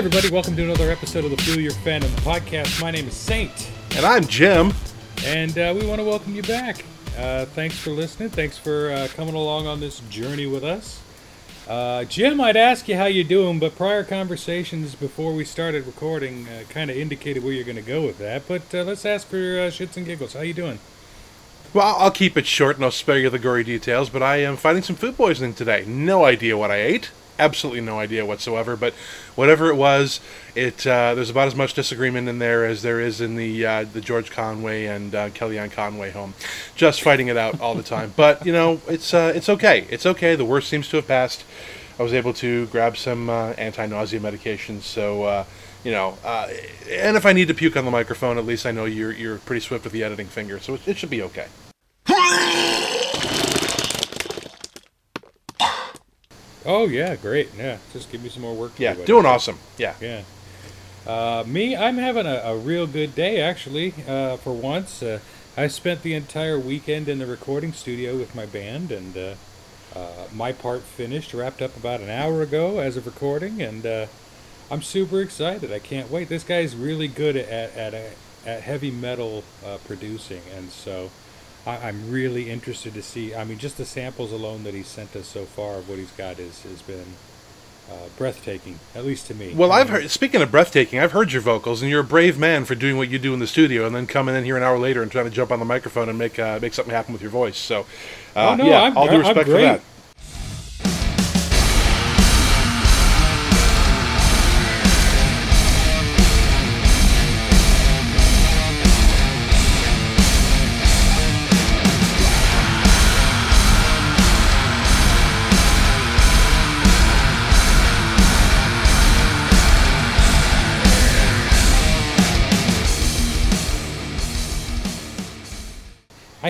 Everybody. Welcome to another episode of the Fuel Your Fandom podcast. My name is Saint, And I'm Jim. and uh, we want to welcome you back. Uh, thanks for listening. Thanks for uh, coming along on this journey with us. Uh, Jim, I'd ask you how you're doing, but prior conversations before we started recording uh, kind of indicated where you're going to go with that. But uh, let's ask for uh, shits and giggles. How you doing? Well, I'll keep it short and I'll spare you the gory details, but I am fighting some food poisoning today. No idea what I ate. Absolutely no idea whatsoever. But whatever it was, it uh, there's about as much disagreement in there as there is in the uh, the George Conway and uh, Kellyanne Conway home. Just fighting it out all the time. But you know, it's uh, it's okay. It's okay. The worst seems to have passed. I was able to grab some uh, anti-nausea medication, so. Uh, you know, uh, and if I need to puke on the microphone, at least I know you're you're pretty swift with the editing finger, so it, it should be okay. Oh yeah, great. Yeah, just give me some more work. To Yeah, do, doing awesome. Yeah. Yeah. Uh, me, I'm having a, a real good day actually. Uh, for once, uh, I spent the entire weekend in the recording studio with my band, and uh, uh, my part finished, wrapped up about an hour ago as of recording, and uh, I'm super excited. I can't wait. This guy's really good at at at, at heavy metal uh, producing, and so. I, I'm really interested to see. I mean, just the samples alone that he sent us so far of what he's got is has been uh, breathtaking, at least to me. Well, I I've heard. Speaking of breathtaking, I've heard your vocals, and you're a brave man for doing what you do in the studio, and then coming in here an hour later and trying to jump on the microphone and make uh, make something happen with your voice. So, uh, Oh, no, yeah, I'm- all due respect for that.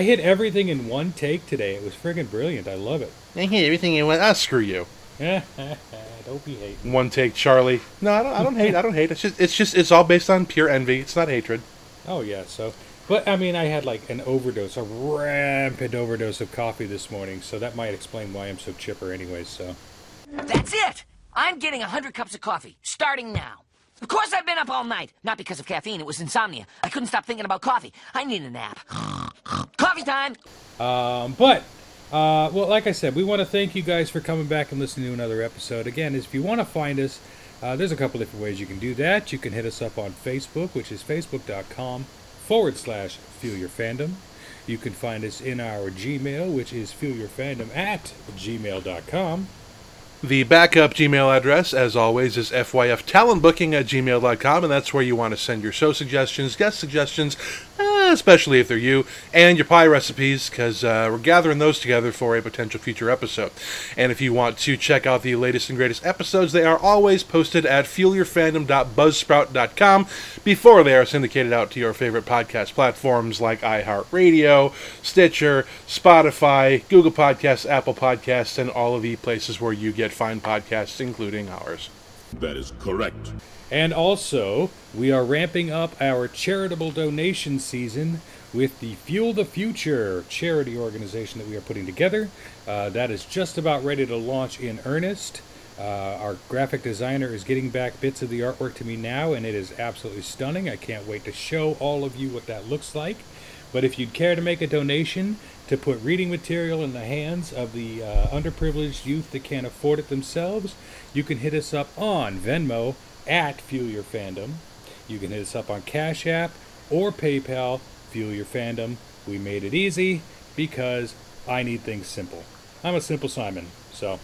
I hit everything in one take today. It was friggin' brilliant. I love it. I hit everything in one. Ah, screw you. Don't be hating. One take, Charlie. No, I don't. I don't hate. I don't hate. It's just. It's just. It's all based on pure envy. It's not hatred. Oh yeah. So, but I mean, I had like an overdose, a rampant overdose of coffee this morning. So that might explain why I'm so chipper, anyways. So. That's it! I'm getting a 100 cups of coffee, starting now. Of course I've been up all night. Not because of caffeine, it was insomnia. I couldn't stop thinking about coffee. I need a nap. coffee time! Um, but, uh, well, like I said, we want to thank you guys for coming back and listening to another episode. Again, if you want to find us, uh, there's a couple different ways you can do that. You can hit us up on Facebook, which is facebook.com forward slash fuel your fandom. You can find us in our Gmail, which is fuelyourfandom at gmail.com. The backup Gmail address, as always, is fyftalentbooking at gmail.com, and that's where you want to send your show suggestions, guest suggestions, uh, especially if they're you, and your pie recipes, because uh, we're gathering those together for a potential future episode. And if you want to check out the latest and greatest episodes, they are always posted at fuelyourfandom.buzzsprout.com before they are syndicated out to your favorite podcast platforms like iHeartRadio, Stitcher, Spotify, Google Podcasts, Apple Podcasts, and all of the places where you get fine podcasts, including ours. That is correct. And also, we are ramping up our charitable donation season with the Fuel the Future charity organization that we are putting together. Uh, that is just about ready to launch in earnest. Uh, our graphic designer is getting back bits of the artwork to me now, and it is absolutely stunning. I can't wait to show all of you what that looks like. But if you'd care to make a donation to put reading material in the hands of the uh, underprivileged youth that can't afford it themselves, you can hit us up on Venmo at Fuel Your Fandom. You can hit us up on Cash App or PayPal, Fuel Your Fandom. We made it easy because I need things simple. I'm a simple Simon, so.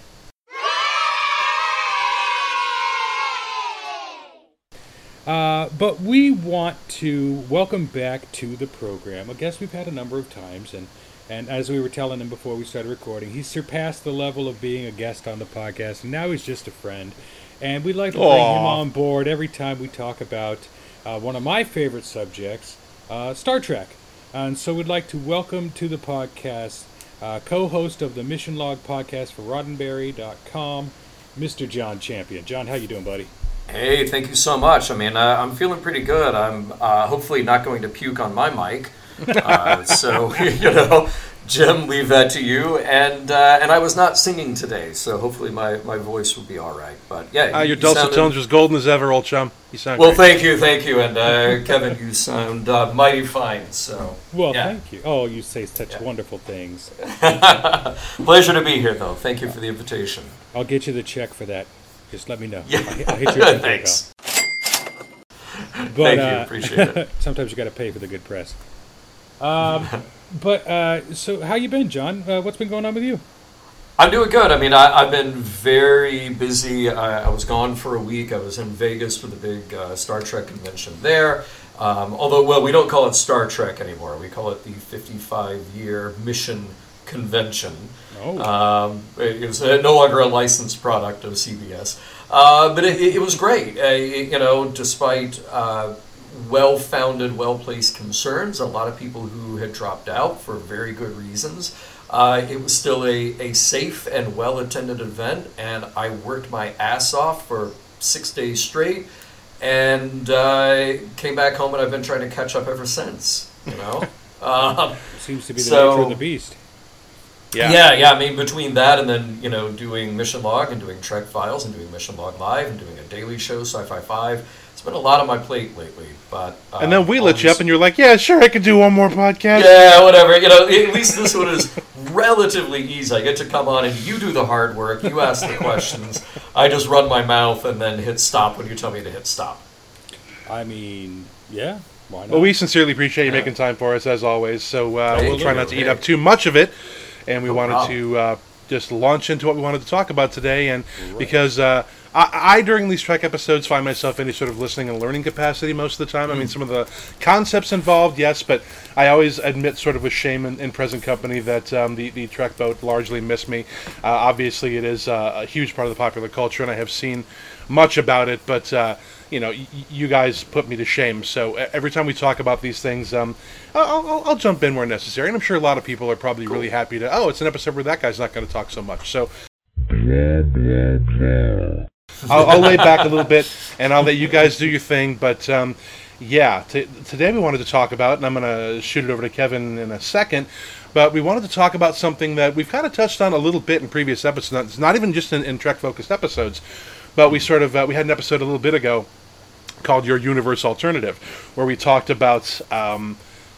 Uh, but we want to welcome back to the program a guest we've had a number of times, and and as we were telling him before we started recording, he surpassed the level of being a guest on the podcast, and now he's just a friend. And we'd like to bring him on board every time we talk about uh, one of my favorite subjects, uh, Star Trek. And so we'd like to welcome to the podcast uh, co-host of the Mission Log podcast for Roddenberry.com, Mr. John Champion. John, how you doing, buddy? Hey, thank you so much. I mean, uh, I'm feeling pretty good. I'm uh, hopefully not going to puke on my mic. Uh, so, you know, Jim, leave that to you. And uh, and I was not singing today, so hopefully my, my voice will be all right. But yeah, Uh, your dulcet sounded- tones was golden as ever, old chum. You sound Well, great. thank you, thank you, and uh, Kevin, you sound uh, mighty fine. So Well, yeah. thank you. Oh, you say such Yeah. wonderful things. pleasure to be here, though. Thank you for the invitation. I'll get you the check for that. Just let me know. Yeah. I'll, hit- I'll hit you with the Thanks. But, Thank you, uh, appreciate it. sometimes you got to pay for the good press. Um, but uh, so, how you been, John? Uh, what's been going on with you? I'm doing good. I mean, I, I've been very busy. I, I was gone for a week. I was in Vegas for the big uh, Star Trek convention there. Um, although, well, we don't call it Star Trek anymore. We call it the 55 year mission convention. Oh, Um, it it was uh, no longer a licensed product of CBS, uh, but it, it was great. Uh, you know, despite uh, well-founded, well-placed concerns, a lot of people who had dropped out for very good reasons. Uh, it was still a, a safe and well-attended event, and I worked my ass off for six days straight, and uh, came back home, and I've been trying to catch up ever since. You know. um, seems to be the so- nature of the beast. Yeah. yeah, yeah. I mean, between that and then you know doing Mission Log and doing Trek Files and doing Mission Log Live and doing a daily show, Sci-Fi Five, it's been a lot on my plate lately. But uh, And then we lit you up, and you're like, "Yeah, sure, I could do one more podcast." yeah, whatever. You know, at least this one is relatively easy. I get to come on and you do the hard work. You ask the questions. I just run my mouth and then hit stop when you tell me to hit stop. I mean, yeah, why not? Well, we sincerely appreciate you Yeah. making time for us as always. So uh, Thank we'll try not to eat up too much of it, and we No wanted problem. to uh, just launch into what we wanted to talk about today. And because uh, I, I, during these Trek episodes, find myself in a sort of listening and learning capacity most of the time. I Mm. mean, some of the concepts involved, yes, but I always admit, sort of with shame in, in present company, that um, the the Trek boat largely missed me. Uh, obviously, it is uh, a huge part of the popular culture, and I have seen much about it, but. Uh, you know, y- you guys put me to shame. So every time we talk about these things, um, I'll, I'll, I'll jump in where necessary. And I'm sure a lot of people are probably really happy to, oh, it's an episode where that guy's not going to talk so much. So I'll, I'll lay back a little bit and I'll let you guys do your thing. But um, yeah, t- today we wanted to talk about, and I'm going to shoot it over to Kevin in a second. But we wanted to talk about something that we've kind of touched on a little bit in previous episodes. It's not even just in, in Trek focused episodes, but we sort of uh, we had an episode a little bit ago called Your Universe Alternative, where we talked about um,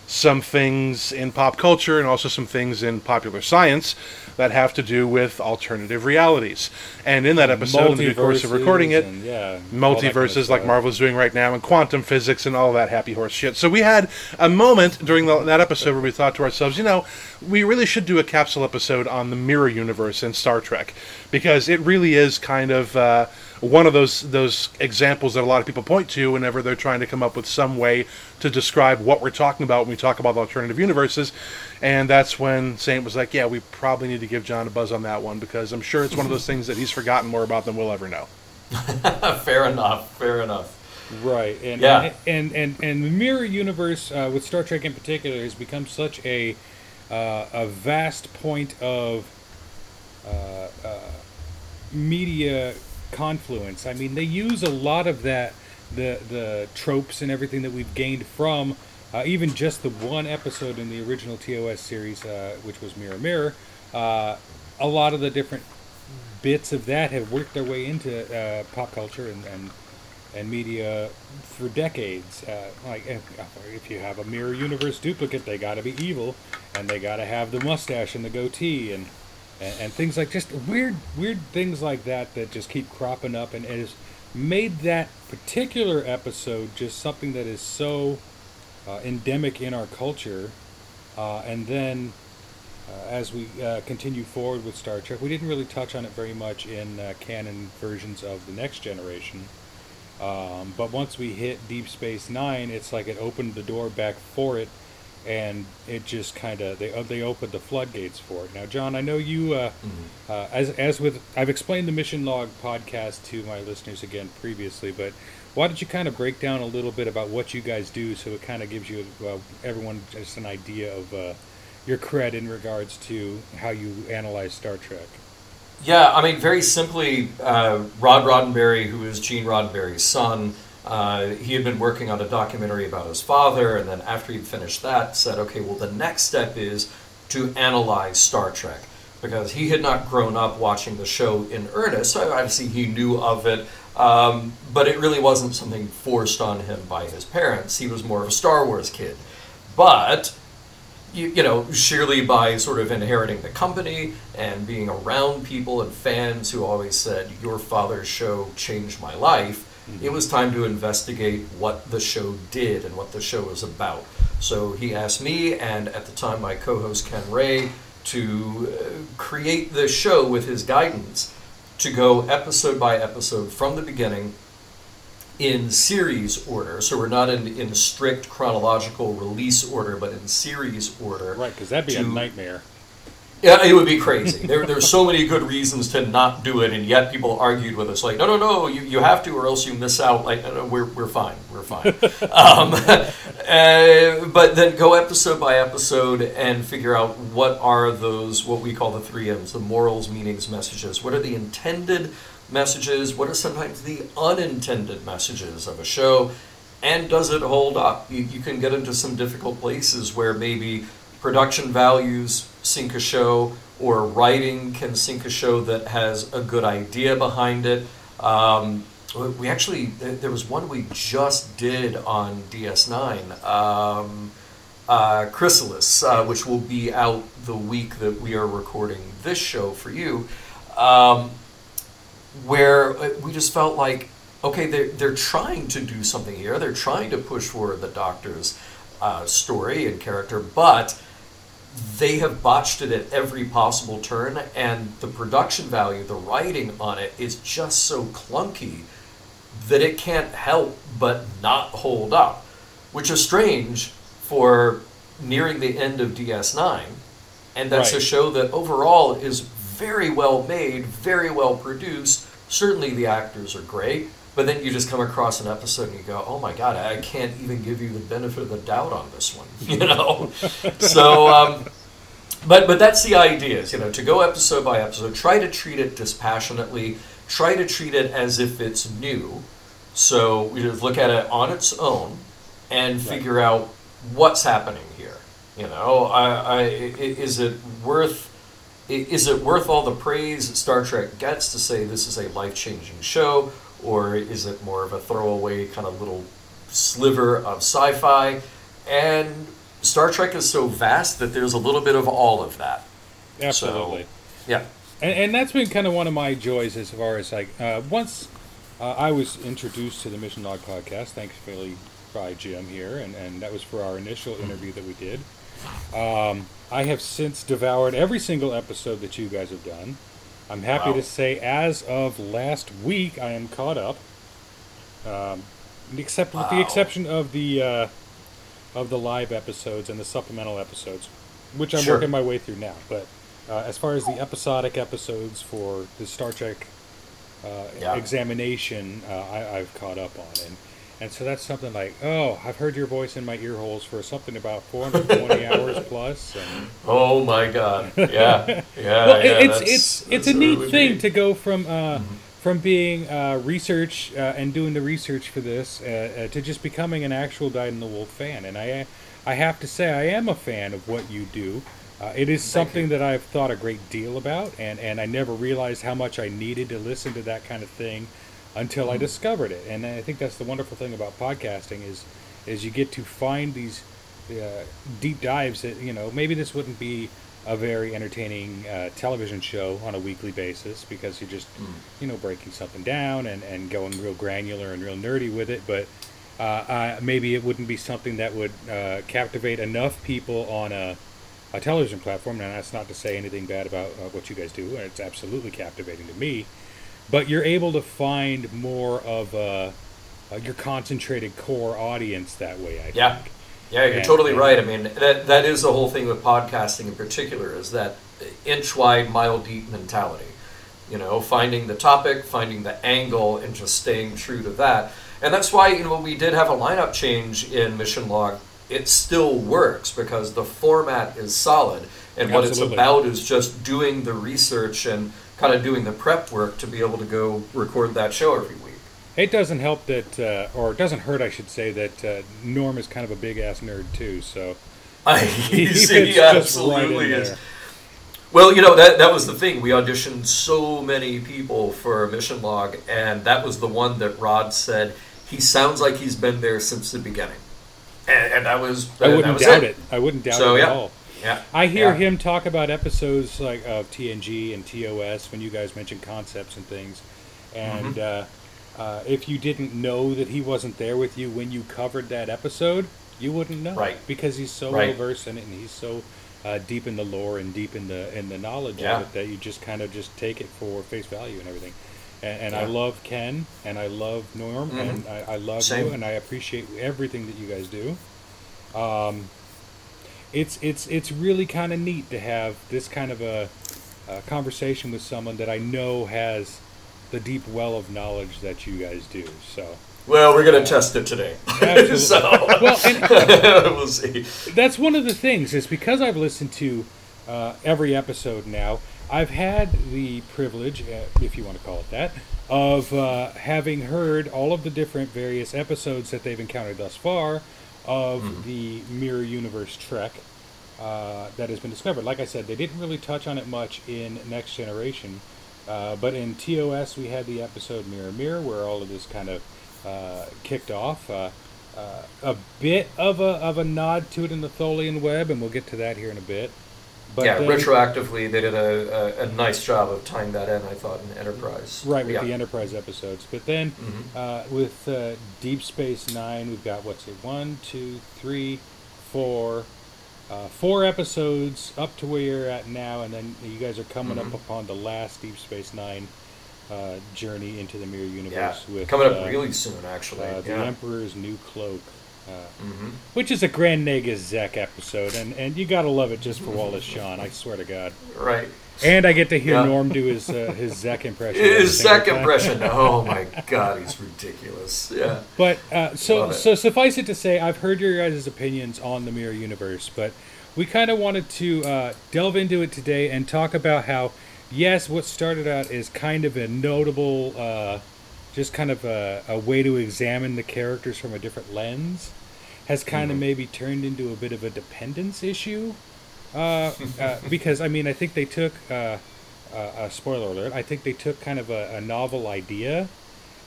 some things in pop culture and also some things in popular science that have to do with alternative realities. And in that episode, in the course of recording it, Multiverses and, yeah, that kind of like Marvel is doing right now, and quantum physics and all that happy horse shit. So we had a moment during the, that episode where we thought to ourselves, you know, we really should do a capsule episode on the mirror universe in Star Trek because it really is kind of uh, one of those those examples that a lot of people point to whenever they're trying to come up with some way to describe what we're talking about when we talk about alternative universes. And that's when Saint was like, "Yeah, we probably need to give John a buzz on that one because I'm sure it's one of those things that he's forgotten more about than we'll ever know." fair enough. Fair enough. Right, and Yeah. and, and and the mirror universe uh, with Star Trek in particular has become such a uh, a vast point of uh, uh, media confluence. I mean, they use a lot of that the the tropes and everything that we've gained from uh, even just the one episode in the original TOS series, uh, which was Mirror Mirror. Uh, a lot of the different bits of that have worked their way into uh, pop culture and, and and media for decades. Uh, like if, if you have a mirror universe duplicate, they got to be evil, and they got to have the mustache and the goatee, and, and and things like just weird weird things like that that just keep cropping up, and it has made that particular episode just something that is so uh, endemic in our culture. Uh, and then uh, as we uh, continue forward with Star Trek, we didn't really touch on it very much in uh, canon versions of the Next Generation. Um, but once we hit Deep Space Nine, it's like it opened the door back for it, and it just kind of they uh, they opened the floodgates for it. Now, John, I know you uh, uh, as as with I've explained the Mission Log podcast to my listeners again previously, but why don't you kind of break down a little bit about what you guys do, so it kind of gives you uh, everyone just an idea of uh, your cred in regards to how you analyze Star Trek. Yeah, I mean, very simply, uh, Rod Roddenberry, who is Gene Roddenberry's son, uh, he had been working on a documentary about his father, and then after he'd finished that, said, okay, well, the next step is to analyze Star Trek because he had not grown up watching the show in earnest. So obviously, he knew of it, um, but it really wasn't something forced on him by his parents. He was more of a Star Wars kid. But you, you know, surely by sort of inheriting the company and being around people and fans who always said, Your father's show changed my life, it was time to investigate what the show did and what the show was about. So he asked me, and at the time my co host Ken Ray, to uh, create this show with his guidance to go episode by episode from the beginning in series order. So we're not in, in strict chronological release order, but in series order. Right, because that'd be a nightmare. Yeah, it would be crazy. there, there's so many good reasons to not do it, and yet people argued with us like, no, no, no, you, you have to, or else you miss out. Like, no, no, we're, we're fine, we're fine. um, uh, but then go episode by episode and figure out what are those, what we call the three M's, the morals, meanings, messages. What are the intended messages? What are sometimes the unintended messages of a show? And does it hold up? You, you can get into some difficult places where maybe production values sink a show, or writing can sink a show that has a good idea behind it. Um, we actually, there was one we just did on DS9, um, uh, Chrysalis, uh, which will be out the week that we are recording this show for you. Um, where uh, we just felt like, okay, they're, they're trying to do something here. They're trying to push forward the doctor's uh, story and character, but they have botched it at every possible turn, and the production value, the writing on it is just so clunky that it can't help but not hold up, which is strange for nearing the end of DS9. And that's a show that overall is very well made, very well produced. Certainly the actors are great, but then you just come across an episode and you go, "Oh my god, I can't even give you the benefit of the doubt on this one," you know. so, um, but but that's the idea, is you know, to go episode by episode, try to treat it dispassionately, try to treat it as if it's new. So we just look at it on its own and figure out what's happening here. You know, I, I, i- is it worth is it worth all the praise that Star Trek gets to say this is a life changing show, or is it more of a throwaway kind of little sliver of sci fi? And Star Trek is so vast that there's a little bit of all of that. Absolutely. Yeah. And, and that's been kind of one of my joys as far as like uh, once uh, I was introduced to the Mission Log podcast, thanks, thankfully by Jim here, and, and that was for our initial interview that we did. Um, I have since devoured every single episode that you guys have done. I'm happy Wow. to say, as of last week, I am caught up. Um, except with the exception of the uh, of the live episodes and the supplemental episodes, which I'm Sure. working my way through now. But uh, as far as the episodic episodes for the Star Trek uh, Yeah. examination, uh, I, I've caught up on, and and so that's something like, oh, I've heard your voice in my ear holes for something about 420 hours plus. And, Oh my God. Yeah. Yeah. well, yeah, it's that's- it's it's a neat really thing neat. to go from uh, from being uh, research uh, and doing the research for this uh, uh, to just becoming an actual dyed in the Wolf fan. And I I have to say I am a fan of what you do. Uh, it is something that I've thought a great deal about, and, and I never realized how much I needed to listen to that kind of thing until I discovered it. And I think that's the wonderful thing about podcasting is is you get to find these uh, deep dives that you know maybe this wouldn't be a very entertaining uh, television show on a weekly basis because you're just you know breaking something down and, and going real granular and real nerdy with it. But uh, uh, maybe it wouldn't be something that would uh, captivate enough people on a, a television platform. And that's not to say anything bad about uh, what you guys do. It's absolutely captivating to me but you're able to find more of a, uh, your concentrated core audience that way I Yeah. think Yeah, you're And- totally and- right. I mean, that that is the whole thing with podcasting in particular is that inch wide, mile deep mentality. You know, finding the topic, finding the angle, and just staying true to that. And that's why you know we did have a lineup change in Mission Log. It still works because the format is solid, and what it's about is just doing the research and kind of doing the prep work to be able to go record that show every week. It doesn't help that, uh, or it doesn't hurt, I should say, that uh, Norm is kind of a big ass nerd too. So I, He he just right absolutely is. Well, you know that that was the thing. We auditioned so many people for Mission Log, and that was the one that Rod said he sounds like he's been there since the beginning, and, and that was I wouldn't was doubt it. I wouldn't doubt So, it yeah. at all. Yeah, I hear yeah. him talk about episodes like of TNG and TOS when you guys mention concepts and things, and Mm-hmm. uh, uh, if you didn't know that he wasn't there with you when you covered that episode, you wouldn't know, Right. Because he's so Right. well versed in it and he's so uh, deep in the lore and deep in the in the knowledge Yeah. of it that you just kind of just take it for face value and everything. And, and I love Ken and I love Norm Mhm. and I, I love Same. you and I appreciate everything that you guys do. Um, it's it's it's really kind of neat to have this kind of a, a conversation with someone that I know has the deep well of knowledge that you guys do. So Well, we're gonna test it today, so well, and we'll see. that's one of the things is because I've listened to uh, every episode now. I've had the privilege, uh, if you want to call it that, of uh, having heard all of the different various episodes that they've encountered thus far of the Mirror Universe Trek uh, that has been discovered. Like I said, they didn't really touch on it much in Next Generation, uh, but in TOS we had the episode Mirror Mirror where all of this kind of uh, kicked off. Uh, uh, a bit of a of a nod to it in the Tholian web, and we'll get to that here in a bit. But yeah, then- retroactively, they did a, a, a nice job of tying that in. I thought in Enterprise, right with yeah. the Enterprise episodes. But then Mhm. uh, with uh, Deep Space Nine, we've got what's it? One, two, three, four, uh, four episodes up to where you're at now, and then you guys are coming Mhm. up upon the last Deep Space Nine uh, journey into the Mirror Yeah, Universe with coming up uh, really soon, actually. uh, the yeah. Emperor's New Cloak. Uh, hmm which is a Grand Negus Zek episode, and, and you gotta love it just for Wallace Shawn. I swear to God. Right. And I get to hear Yeah. Norm do his uh, his Zek impression. His time. impression. Oh my God, he's ridiculous. Yeah. But uh, so so suffice it to say, I've heard your guys' opinions on the Mirror Universe, but we kind of wanted to uh, delve into it today and talk about how, yes, what started out is kind of a notable, uh, just kind of a, a way to examine the characters from a different lens, has kind of Mm-hmm. maybe turned into a bit of a dependence issue. Uh, uh, because I mean, I think they took uh, uh, uh, spoiler alert. I think they took kind of a, a novel idea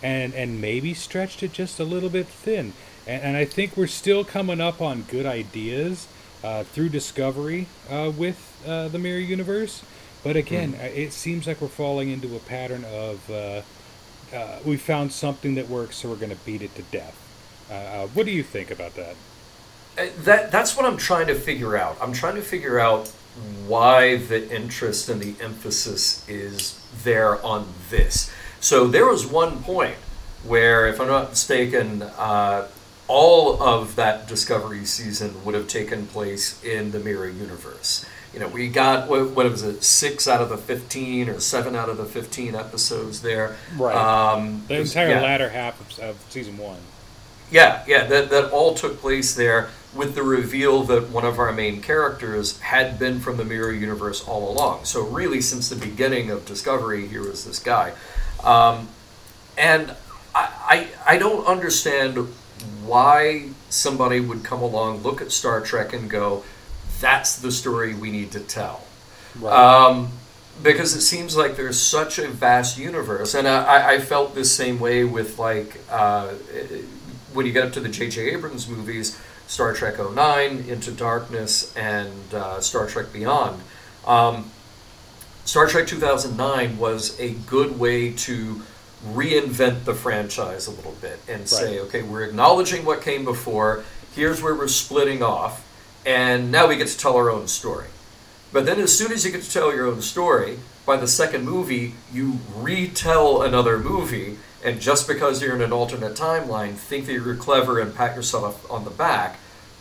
and and maybe stretched it just a little bit thin. And, and I think we're still coming up on good ideas uh, through discovery uh, with uh, the Mirror Universe. But again, uh it seems like we're falling into a pattern of uh, uh, we found something that works, so we're going to beat it to death. Uh, uh, what do you think about that? Uh, That that's what I'm trying to figure out. I'm trying to figure out why the interest and the emphasis is there on this. So there was one point where, if I'm not mistaken, uh, all of that Discovery season would have taken place in the Mirror Universe. You know, we got what, what was it, six out of the fifteen or seven out of the fifteen episodes there. Right. Um, The entire yeah. latter half of, of season one. Yeah, yeah, that, that all took place there with the reveal that one of our main characters had been from the Mirror Universe all along. So, really, since the beginning of Discovery, here was this guy. Um, and I, I, I don't understand why somebody would come along, look at Star Trek, and go, that's the story we need to tell. Um, because it seems like there's such a vast universe, and I, I felt the same way with like uh, when you get up to the J.J. Abrams movies, Star Trek 09, Into Darkness, and uh, Star Trek Beyond. Um, Star Trek 2009 was a good way to reinvent the franchise a little bit and say, okay, we're acknowledging what came before. Here's where we're splitting off, and now we get to tell our own story. But then, as soon as you get to tell your own story, by the second movie, you retell another movie, and just because you're in an alternate timeline, think that you're clever and pat yourself on the back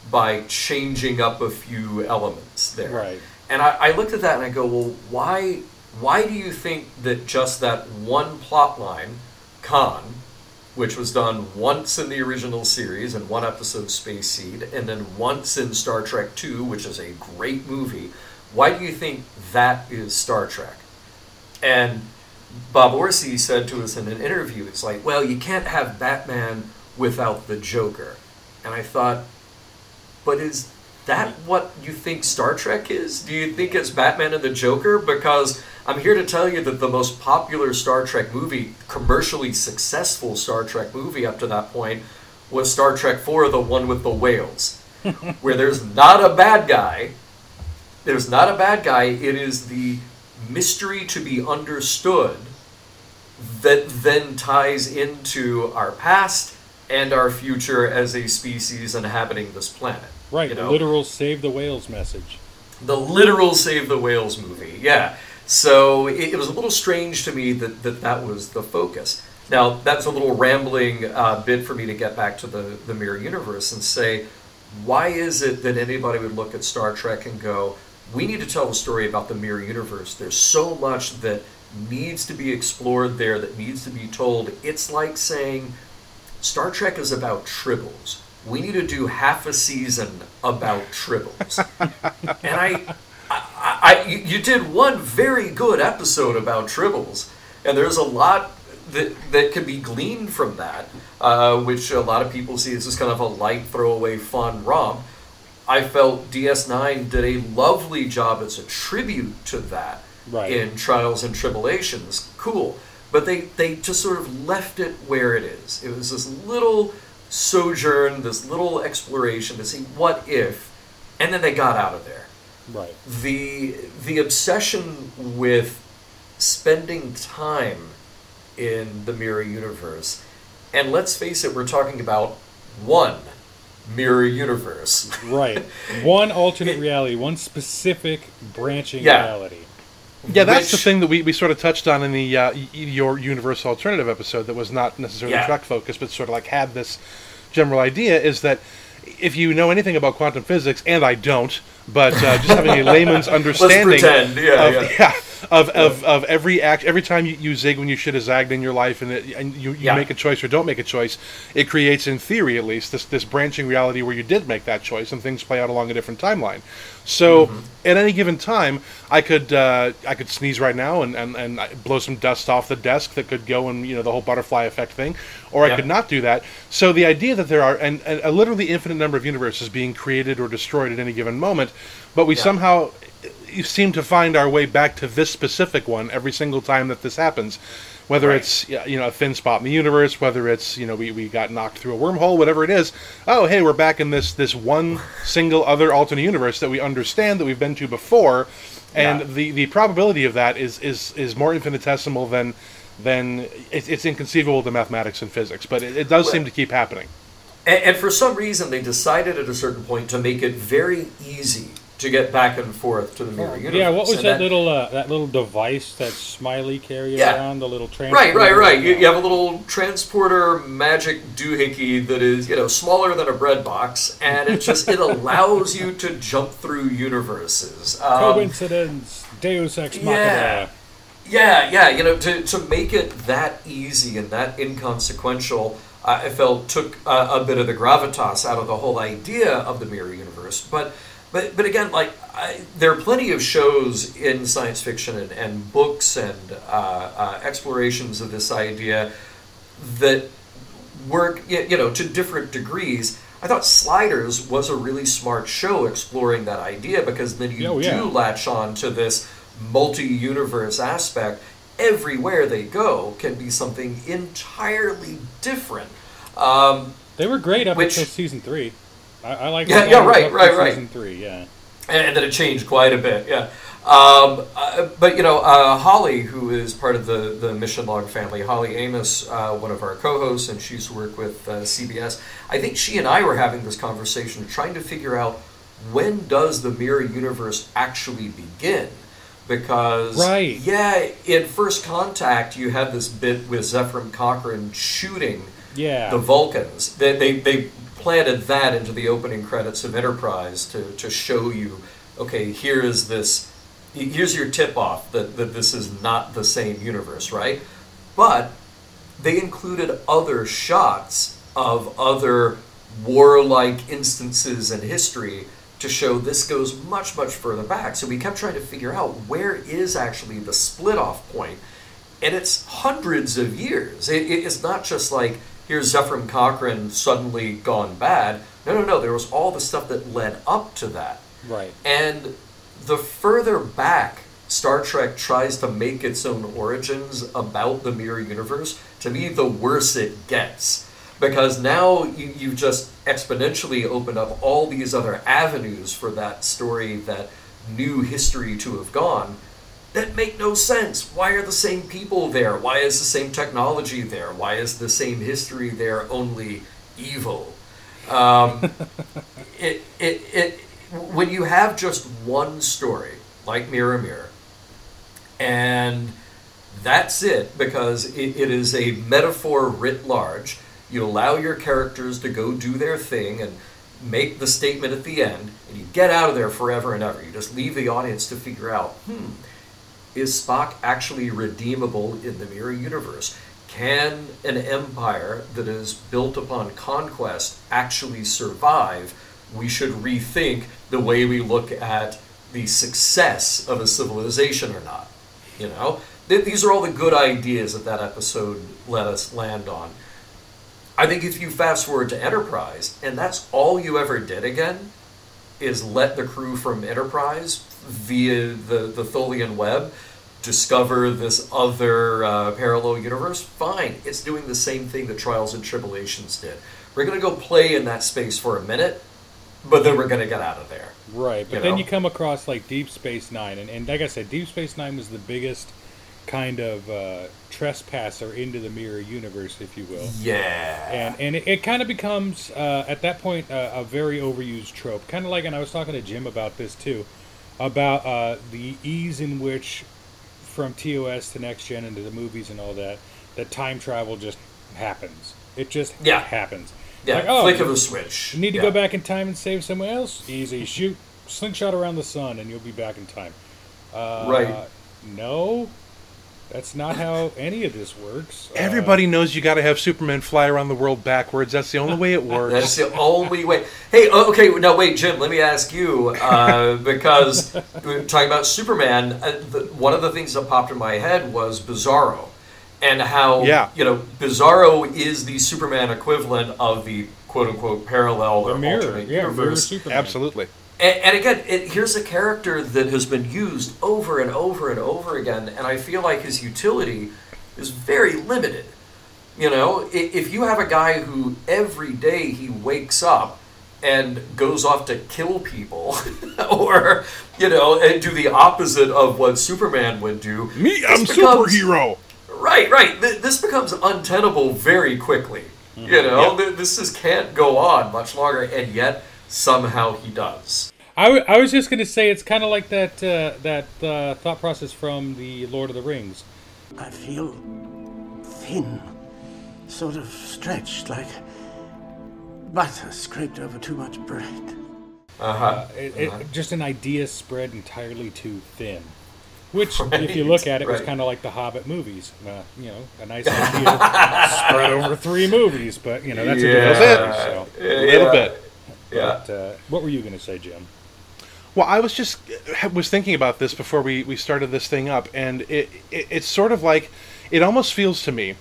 by changing up a few elements there. Right. And I, I looked at that and I go, well, why? Why do you think that just that one plot line, Khan, which was done once in the original series in one episode of Space Seed, and then once in Star Trek II, which is a great movie. Why do you think that is Star Trek? And Bob Orci said to us in an interview, it's like, well, you can't have Batman without the Joker. And I thought, but is that what you think Star Trek is? Do you think it's Batman and the Joker? Because I'm here to tell you that the most popular Star Trek movie, commercially successful Star Trek movie up to that point, was Star Trek 4, the one with the whales, where there's not a bad guy. There's not a bad guy. It is the mystery to be understood that then ties into our past and our future as a species inhabiting this planet. Right, you the know? literal save the whales message. the literal Save the Whales movie. Yeah. So it, it was a little strange to me that, that that was the focus. Now, that's a little rambling uh, bit for me to get back to the, the Mirror Universe and say, why is it that anybody would look at Star Trek and go, we need to tell the story about the Mirror Universe? There's so much that needs to be explored there, that needs to be told. It's like saying, Star Trek is about tribbles. We need to do half a season about tribbles. and I, I, I, you did one very good episode about tribbles, and there's a lot that that can be gleaned from that, uh, which a lot of people see as just kind of a light throwaway fun romp. I felt DS9 did a lovely job as a tribute to that Right. in Trials and Tribulations. Cool. But they, they just sort of left it where it is. It was this little sojourn, this little exploration to see what if, and then they got out of there. Right. The the obsession with spending time in the mirror universe, and let's face it, we're talking about one mirror universe. Right. One alternate reality, one specific branching Yeah. reality. Yeah, that's the thing that we, we sort of touched on in the uh, your universe alternative episode that was not necessarily Yeah. Trek focused, but sort of like had this general idea is that if you know anything about quantum physics, and I don't, but uh, just having a layman's understanding pretend, yeah, of, yeah. Of, of, of every act, every time you, you zig when you should have zagged in your life, and, it, and you, you Yeah. make a choice or don't make a choice, it creates, in theory at least, this this branching reality where you did make that choice and things play out along a different timeline. So Mm-hmm. at any given time, I could uh, I could sneeze right now and, and, and blow some dust off the desk that could go and you know the whole butterfly effect thing, or I could not do that. So the idea that there are and, and a literally infinite number of universes being created or destroyed at any given moment, but we Yeah. somehow seem to find our way back to this specific one every single time that this happens. Whether Right. it's you know a thin spot in the universe, whether it's you know we, we got knocked through a wormhole, whatever it is. Oh, hey, we're back in this this one single other alternate universe that we understand that we've been to before, and Yeah. the, the probability of that is is, is more infinitesimal than than it's, it's inconceivable to mathematics and physics, but it, it does seem to keep happening. And, and for some reason, they decided at a certain point to make it very easy to get back and forth to the mirror universe. Yeah, what was And that, little uh, that little device that Smiley carried Yeah. around? The little transporter. Right, right, right. You, you have a little transporter magic doohickey that is, you know, smaller than a bread box, and it just it allows you to jump through universes. Um, Coincidence. Deus ex machina. Yeah. Yeah, yeah, you know, to, to make it that easy and that inconsequential, uh, I felt took uh, a bit of the gravitas out of the whole idea of the mirror universe. But, but, but again, like I, there are plenty of shows in science fiction and, and books and uh, uh, explorations of this idea that work, you know, to different degrees. I thought Sliders was a really smart show exploring that idea because then you Oh, yeah. do latch on to this multi-universe aspect. Everywhere they go can be something entirely different. Um, They were great up Which- until season three. I, I like. Yeah, yeah, right, right, right. Season three, yeah. and then it changed quite a bit. Yeah, um, uh, but you know, uh, Holly, who is part of the the Mission Log family, Holly Amos, uh, one of our co-hosts, and she's worked with uh, CBS. I think she and I were having this conversation, trying to figure out when does the mirror universe actually begin. Because Right. yeah, in First Contact, you had this bit with Zefram Cochrane shooting Yeah. the Vulcans. They, they, they planted that into the opening credits of Enterprise to, to show you, okay, here is this, here's your tip off that, that this is not the same universe, right? But they included other shots of other warlike instances in history to show this goes much, much further back. So we kept trying to figure out where is actually the split off point and it's hundreds of years. It, it- it's not just like here's Zefram Cochrane suddenly gone bad. No, no, no. There was all the stuff that led up to that. Right. And the further back Star Trek tries to make its own origins about the mirror universe, to me, the worse it gets. Because now you, you just exponentially opened up all these other avenues for that story, that new history to have gone, that make no sense. Why are the same people there? Why is the same technology there? Why is the same history there, only evil? Um, it, it, it, when you have just one story, like Mirror Mirror, and that's it because it, it is a metaphor writ large. You allow your characters to go do their thing and make the statement at the end, and you get out of there forever and ever. You just leave the audience to figure out, hmm, is Spock actually redeemable in the mirror universe? Can an empire that is built upon conquest actually survive? We should rethink the way we look at the success of a civilization or not. You know, Th- these are all the good ideas that that episode let us land on. I think if you fast forward to Enterprise, and that's all you ever did again, is let the crew from Enterprise via the, the Tholian web discover this other uh, parallel universe, fine. It's doing the same thing that Trials and Tribulations did. We're going to go play in that space for a minute, but then we're going to get out of there. Right, but You then know? you come across like Deep Space Nine, and, and like I said, Deep Space Nine was the biggest kind of uh, trespasser into the mirror universe, if you will. Yeah. And and it, it kind of becomes uh, at that point uh, a very overused trope, kind of like, and I was talking to Jim about this too, about uh, the ease in which from TOS to Next Gen into the movies and all that, that time travel just happens. It just Yeah. happens. yeah, Like, oh, flick of a switch. You need to Yeah. go back in time and save someone else? Easy. Shoot slingshot around the sun and you'll be back in time. Uh, Right. No, that's not how any of this works. Uh, Everybody knows you got to have Superman fly around the world backwards. That's the only way it works. That's the only way. Hey, oh, okay, now wait, Jim. Let me ask you uh, because we're talking about Superman. Uh, the, one of the things that popped in my head was Bizarro, and how Yeah. you know Bizarro is the Superman equivalent of the quote unquote parallel the or mirror. alternate Yeah, mirror universe. Superman. Absolutely. And, and again, it, here's a character that has been used over and over and over again, and I feel like his utility is very limited. You know, i- if you have a guy who every day he wakes up and goes off to kill people, or you know, and do the opposite of what Superman would do, Me, I'm becomes- superhero. Right, right. Th- This becomes untenable very quickly. Mm-hmm. You know, Yeah. Th- this just can't go on much longer, and yet somehow he does. I, w- I was just going to say it's kind of like that uh, that uh, thought process from the Lord of the Rings. I feel thin, sort of stretched, like butter scraped over too much bread. Uh-huh. It, it, just an idea spread entirely too thin. Which, if you look at it, was kind of like the Hobbit movies. Uh, you know, a nice idea spread over three movies, but you know that's a Yeah. different story. So, A little bit. Yeah. but, uh, what were you going to say, Jim? Well, I was just was thinking about this before we, we started this thing up, and it, it it's sort of like it almost feels to me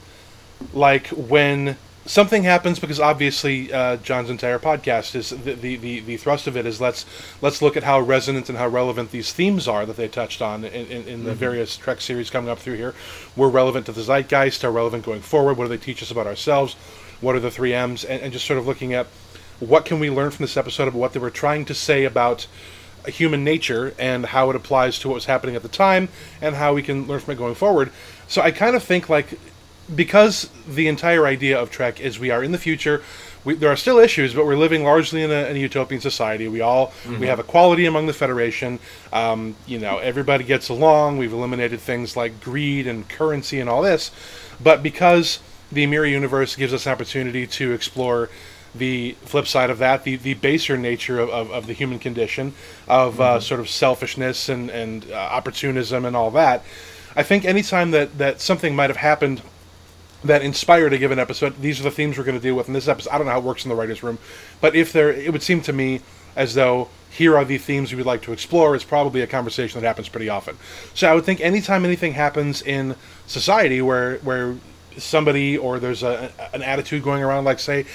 like when something happens because obviously uh, John's entire podcast is the, the, the, the thrust of it is let's let's look at how resonant and how relevant these themes are that they touched on in, in, in the various Trek series coming up through here. We're relevant to the zeitgeist, are relevant going forward. What do they teach us about ourselves? What are the three M's? And, and just sort of looking at what can we learn from this episode about what they were trying to say about human nature and how it applies to what was happening at the time and how we can learn from it going forward. So I kind of think like because the entire idea of Trek is we are in the future. We, there are still issues, but we're living largely in a, in a utopian society. We all we have equality among the Federation. Um, you know, everybody gets along. We've eliminated things like greed and currency and all this. But because the mirror universe gives us an opportunity to explore the flip side of that, the, the baser nature of, of, of the human condition, of uh, sort of selfishness and, and uh, opportunism and all that. I think anytime that, that something might have happened that inspired a given episode, these are the themes we're going to deal with in this episode. I don't know how it works in the writer's room, but if there, it would seem to me as though here are the themes we would like to explore. It's probably a conversation that happens pretty often. So I would think anytime anything happens in society where where somebody or there's a, an attitude going around, like say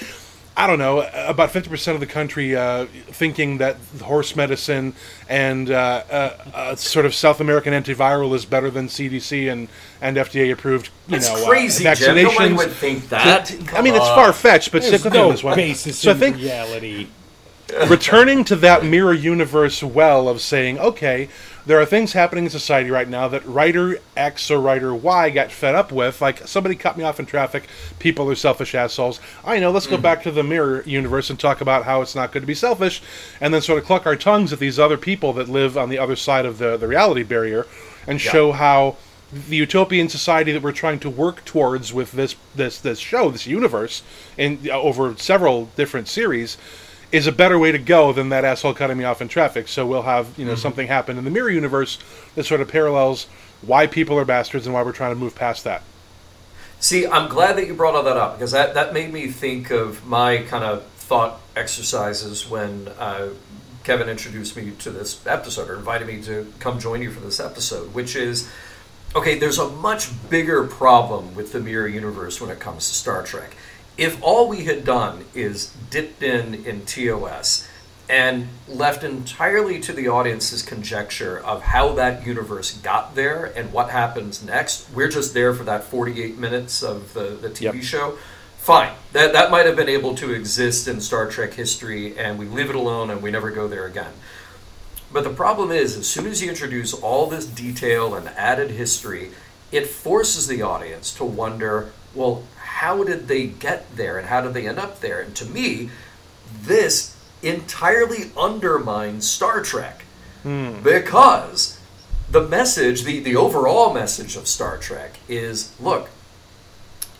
I don't know, about 50% of the country uh, thinking that horse medicine and uh, uh, uh, sort of South American antiviral is better than CDC and, and FDA approved, you That's know, crazy, uh, Jim. vaccinations. Nobody would think that. I mean, it's far fetched, but There's stick with no this one. basis So I think reality. returning to that mirror universe well of saying, okay, there are things happening in society right now that writer X or writer Y got fed up with. Like somebody cut me off in traffic. People are selfish assholes. I know. Let's go mm-hmm. back to the mirror universe and talk about how it's not good to be selfish, and then sort of cluck our tongues at these other people that live on the other side of the the reality barrier, and show how the utopian society that we're trying to work towards with this this this show, this universe, in over several different series, is a better way to go than that asshole cutting me off in traffic. So we'll have you know something happen in the mirror universe that sort of parallels why people are bastards and why we're trying to move past that. See, I'm glad that you brought all that up because that, that made me think of my kind of thought exercises when uh, Kevin introduced me to this episode or invited me to come join you for this episode, which is okay, there's a much bigger problem with the mirror universe when it comes to Star Trek. If all we had done is dipped in in TOS and left entirely to the audience's conjecture of how that universe got there and what happens next, we're just there for that 48 minutes of the, the TV Yep. show. Fine. That, that might have been able to exist in Star Trek history, and we leave it alone and we never go there again. But the problem is, as soon as you introduce all this detail and added history, it forces the audience to wonder well, how did they get there and how did they end up there? And to me, this entirely undermines Star Trek hmm. because the message, the, the overall message of Star Trek is look,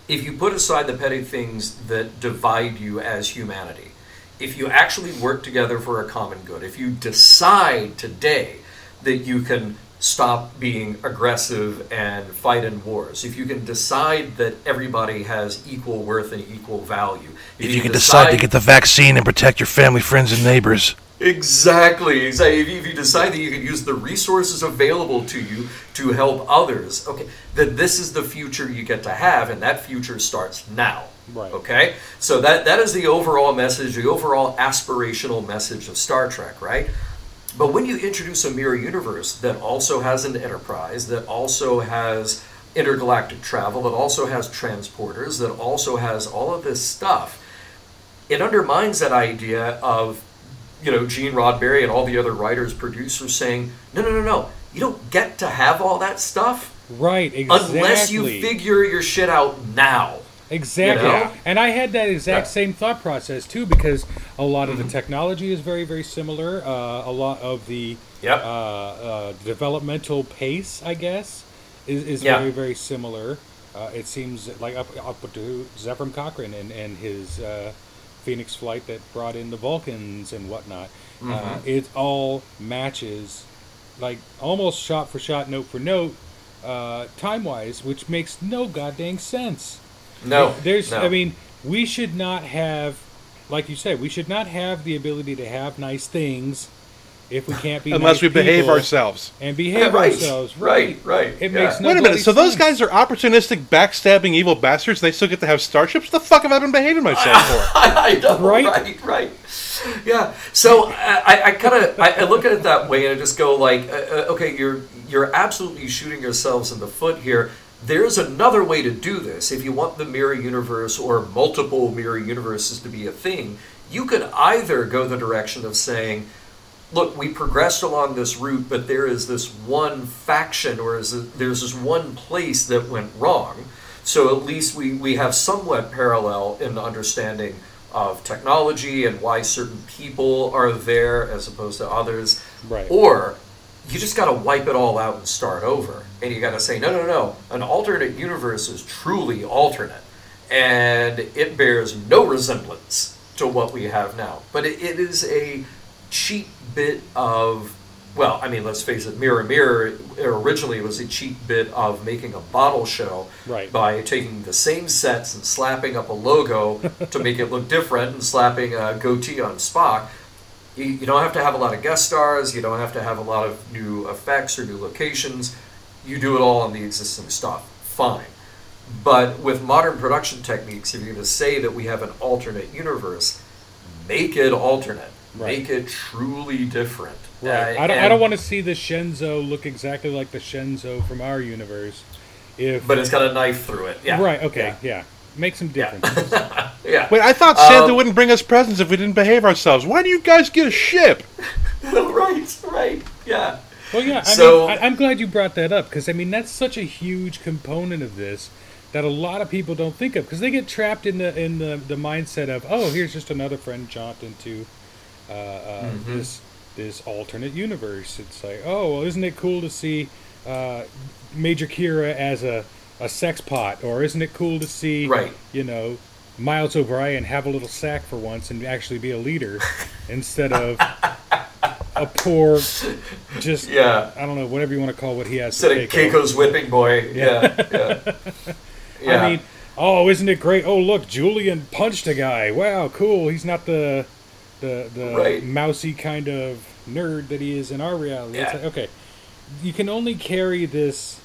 if you put aside the petty things that divide you as humanity, if you actually work together for a common good, if you decide today that you can stop being aggressive and fight in wars, if you can decide that everybody has equal worth and equal value, If you can decide to get the vaccine and protect your family, friends, and neighbors. Exactly. Exactly. If you, if you decide that you can use the resources available to you to help others, okay, then this is the future you get to have, and that future starts now. Right. Okay. So that that is the overall message, the overall aspirational message of Star Trek, right? But when you introduce a mirror universe that also has an enterprise, that also has intergalactic travel, that also has transporters, that also has all of this stuff, it undermines that idea of you know Gene Roddenberry and all the other writers, producers saying, no, no, no, no, you don't get to have all that stuff Right, exactly. unless you figure your shit out now. Exactly. You know? And I had that exact Yeah. Mm-hmm. same thought process too because a lot of the technology is very, very similar. Uh, a lot of the Yep. uh, uh, developmental pace, I guess, is, is Yeah. very, very similar. Uh, it seems like up, up to Zefram Cochrane and, and his uh, Phoenix flight that brought in the Vulcans and whatnot. Mm-hmm. Uh, it all matches, like almost shot for shot, note for note, uh, time wise, which makes no goddamn sense. No, There's, no. I mean, we should not have, like you said, we should not have the ability to have nice things if we can't be Unless nice we behave ourselves. and behave right, ourselves. right, right. It yeah. makes no Wait a minute. bloody So those guys are opportunistic, backstabbing, evil bastards. And they still get to have starships. The fuck have I been behaving myself for? I know, Right? right, right, Yeah. So I, I kind of I, I look at it that way, and I just go like, uh, uh, okay, you're you're absolutely shooting yourselves in the foot here. There's another way to do this. If you want the mirror universe or multiple mirror universes to be a thing, you could either go the direction of saying, look, we progressed along this route, but there is this one faction or is it, there's this one place that went wrong. So at least we, we have somewhat parallel in the understanding of technology and why certain people are there as opposed to others. Right. Or you just got to wipe it all out and start over. And you got to say, no, no, no. An alternate universe is truly alternate. And it bears no resemblance to what we have now. But it, it is a cheap bit of, well, I mean, let's face it, Mirror Mirror originally was a cheap bit of making a bottle show Right. by taking the same sets and slapping up a logo to make it look different and slapping a goatee on Spock. You, you don't have to have a lot of guest stars, you don't have to have a lot of new effects or new locations. You do it all on the existing stuff. Fine. But with modern production techniques, if you're going to say that we have an alternate universe, make it alternate. Right. Make it truly different. Right. Uh, I don't, I don't want to see the Shenzhou look exactly like the Shenzhou from our universe. If But it's got a knife through it. Yeah. right, okay, yeah. Make some difference. Yeah. yeah. Wait, I thought Santa wouldn't bring us presents if we didn't behave ourselves. Why do you guys get a ship? right. Right. Yeah. Well, yeah. I So- mean, I, I'm glad you brought that up because I mean that's such a huge component of this that a lot of people don't think of because they get trapped in the in the, the mindset of oh here's just another friend jumped into uh, uh, Mm-hmm. this this alternate universe. It's like oh well isn't it cool to see uh, Major Kira as a a sex pot or isn't it cool to see Right. you know Miles O'Brien have a little sack for once and actually be a leader instead of a poor just Yeah. I don't know whatever you want to call what he has Instead of Keiko's whipping boy. Yeah. Yeah. yeah. I mean oh isn't it great oh look Julian punched a guy wow cool he's not the the the Right. mousy kind of nerd that he is in our reality It's Yeah. like, okay you can only carry this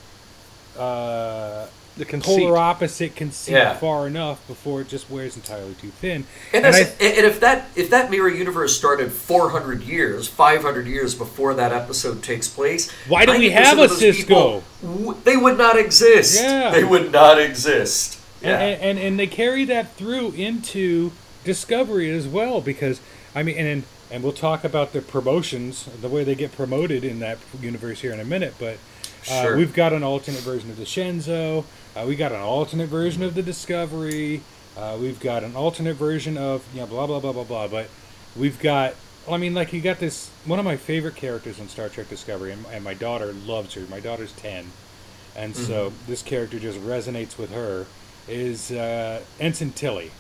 uh The conceit. polar opposite conceit Yeah. far enough before it just wears entirely too thin And, And that's, I- and if that if that mirror universe started 400 years, 500 years before that episode takes place, Why do we have a Sisko? people, they would not exist. Yeah. They would not exist. Yeah. and, and and they carry that through into Discovery as well because I mean and and we'll talk about the promotions the way they get promoted in that universe here in a minute but uh, we've got an alternate version of the Shenzhou uh, we got an alternate version of the Discovery uh, we've got an alternate version of you know blah blah blah blah blah but we've got well, I mean like you got this one of my favorite characters on Star Trek Discovery and, and my daughter loves her my daughter's 10 and so this character just resonates with her is uh, Ensign Tilly.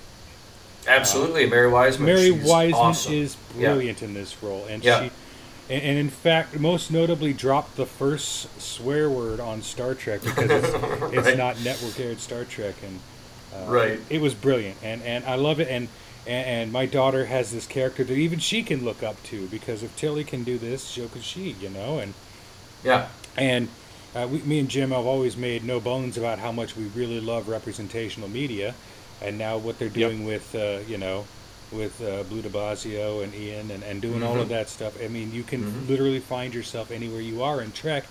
Absolutely, Mary Wiseman. Mary she's Wiseman awesome. is Yeah. brilliant in this role, and Yeah. she, and, and in fact, most notably dropped the first swear word on Star Trek because it's, it's not network aired Star Trek, and uh, Right. it was brilliant, and and I love it, and. And, and my daughter has this character that even she can look up to because if Tilly can do this, so can she, you know. And Yeah. and uh, we, me and Jim have always made no bones about how much we really love representational media, and now what they're doing with uh, you know with uh, Blu del Barrio and Ian and, and doing all of that stuff. I mean, you can literally find yourself anywhere you are in Trek.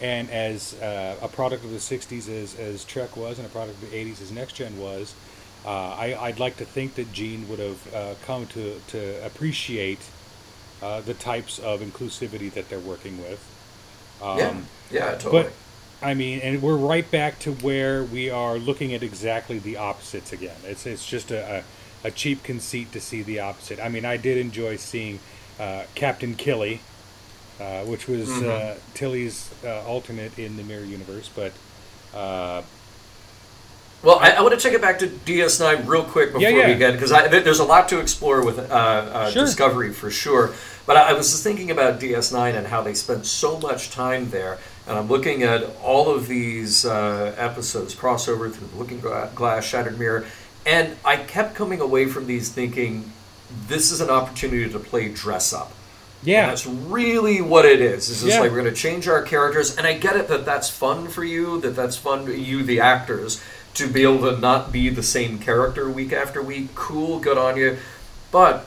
And as uh, a product of the '60s, as, as Trek was, and a product of the '80s, as Next Gen was, uh, I, I'd like to think that Gene would have uh, come to to appreciate uh, the types of inclusivity that they're working with. Um, yeah. Yeah. Totally. but I mean, and we're right back to where we are looking at exactly the opposites again. It's it's just a, a, a cheap conceit to see the opposite. I mean, I did enjoy seeing uh, Captain Killy, uh, which was Mm-hmm. uh, Tilly's uh, alternate in the Mirror Universe, but uh, Well, I, I want to take it back to DS9 real quick before Yeah, yeah. we get because there's a lot to explore with uh, uh, Sure. Discovery for sure. But I, I was just thinking about DS9 and how they spent so much time there, and I'm looking at all of these uh, episodes, crossover through the Looking Glass, Shattered Mirror, and I kept coming away from these thinking, this is an opportunity to play dress up. And yeah, that's really what it is. It's just Yeah. like we're going to change our characters, and I get it that that's fun for you, that that's fun to you, the actors, to be able to not be the same character week after week. Cool, good on you. But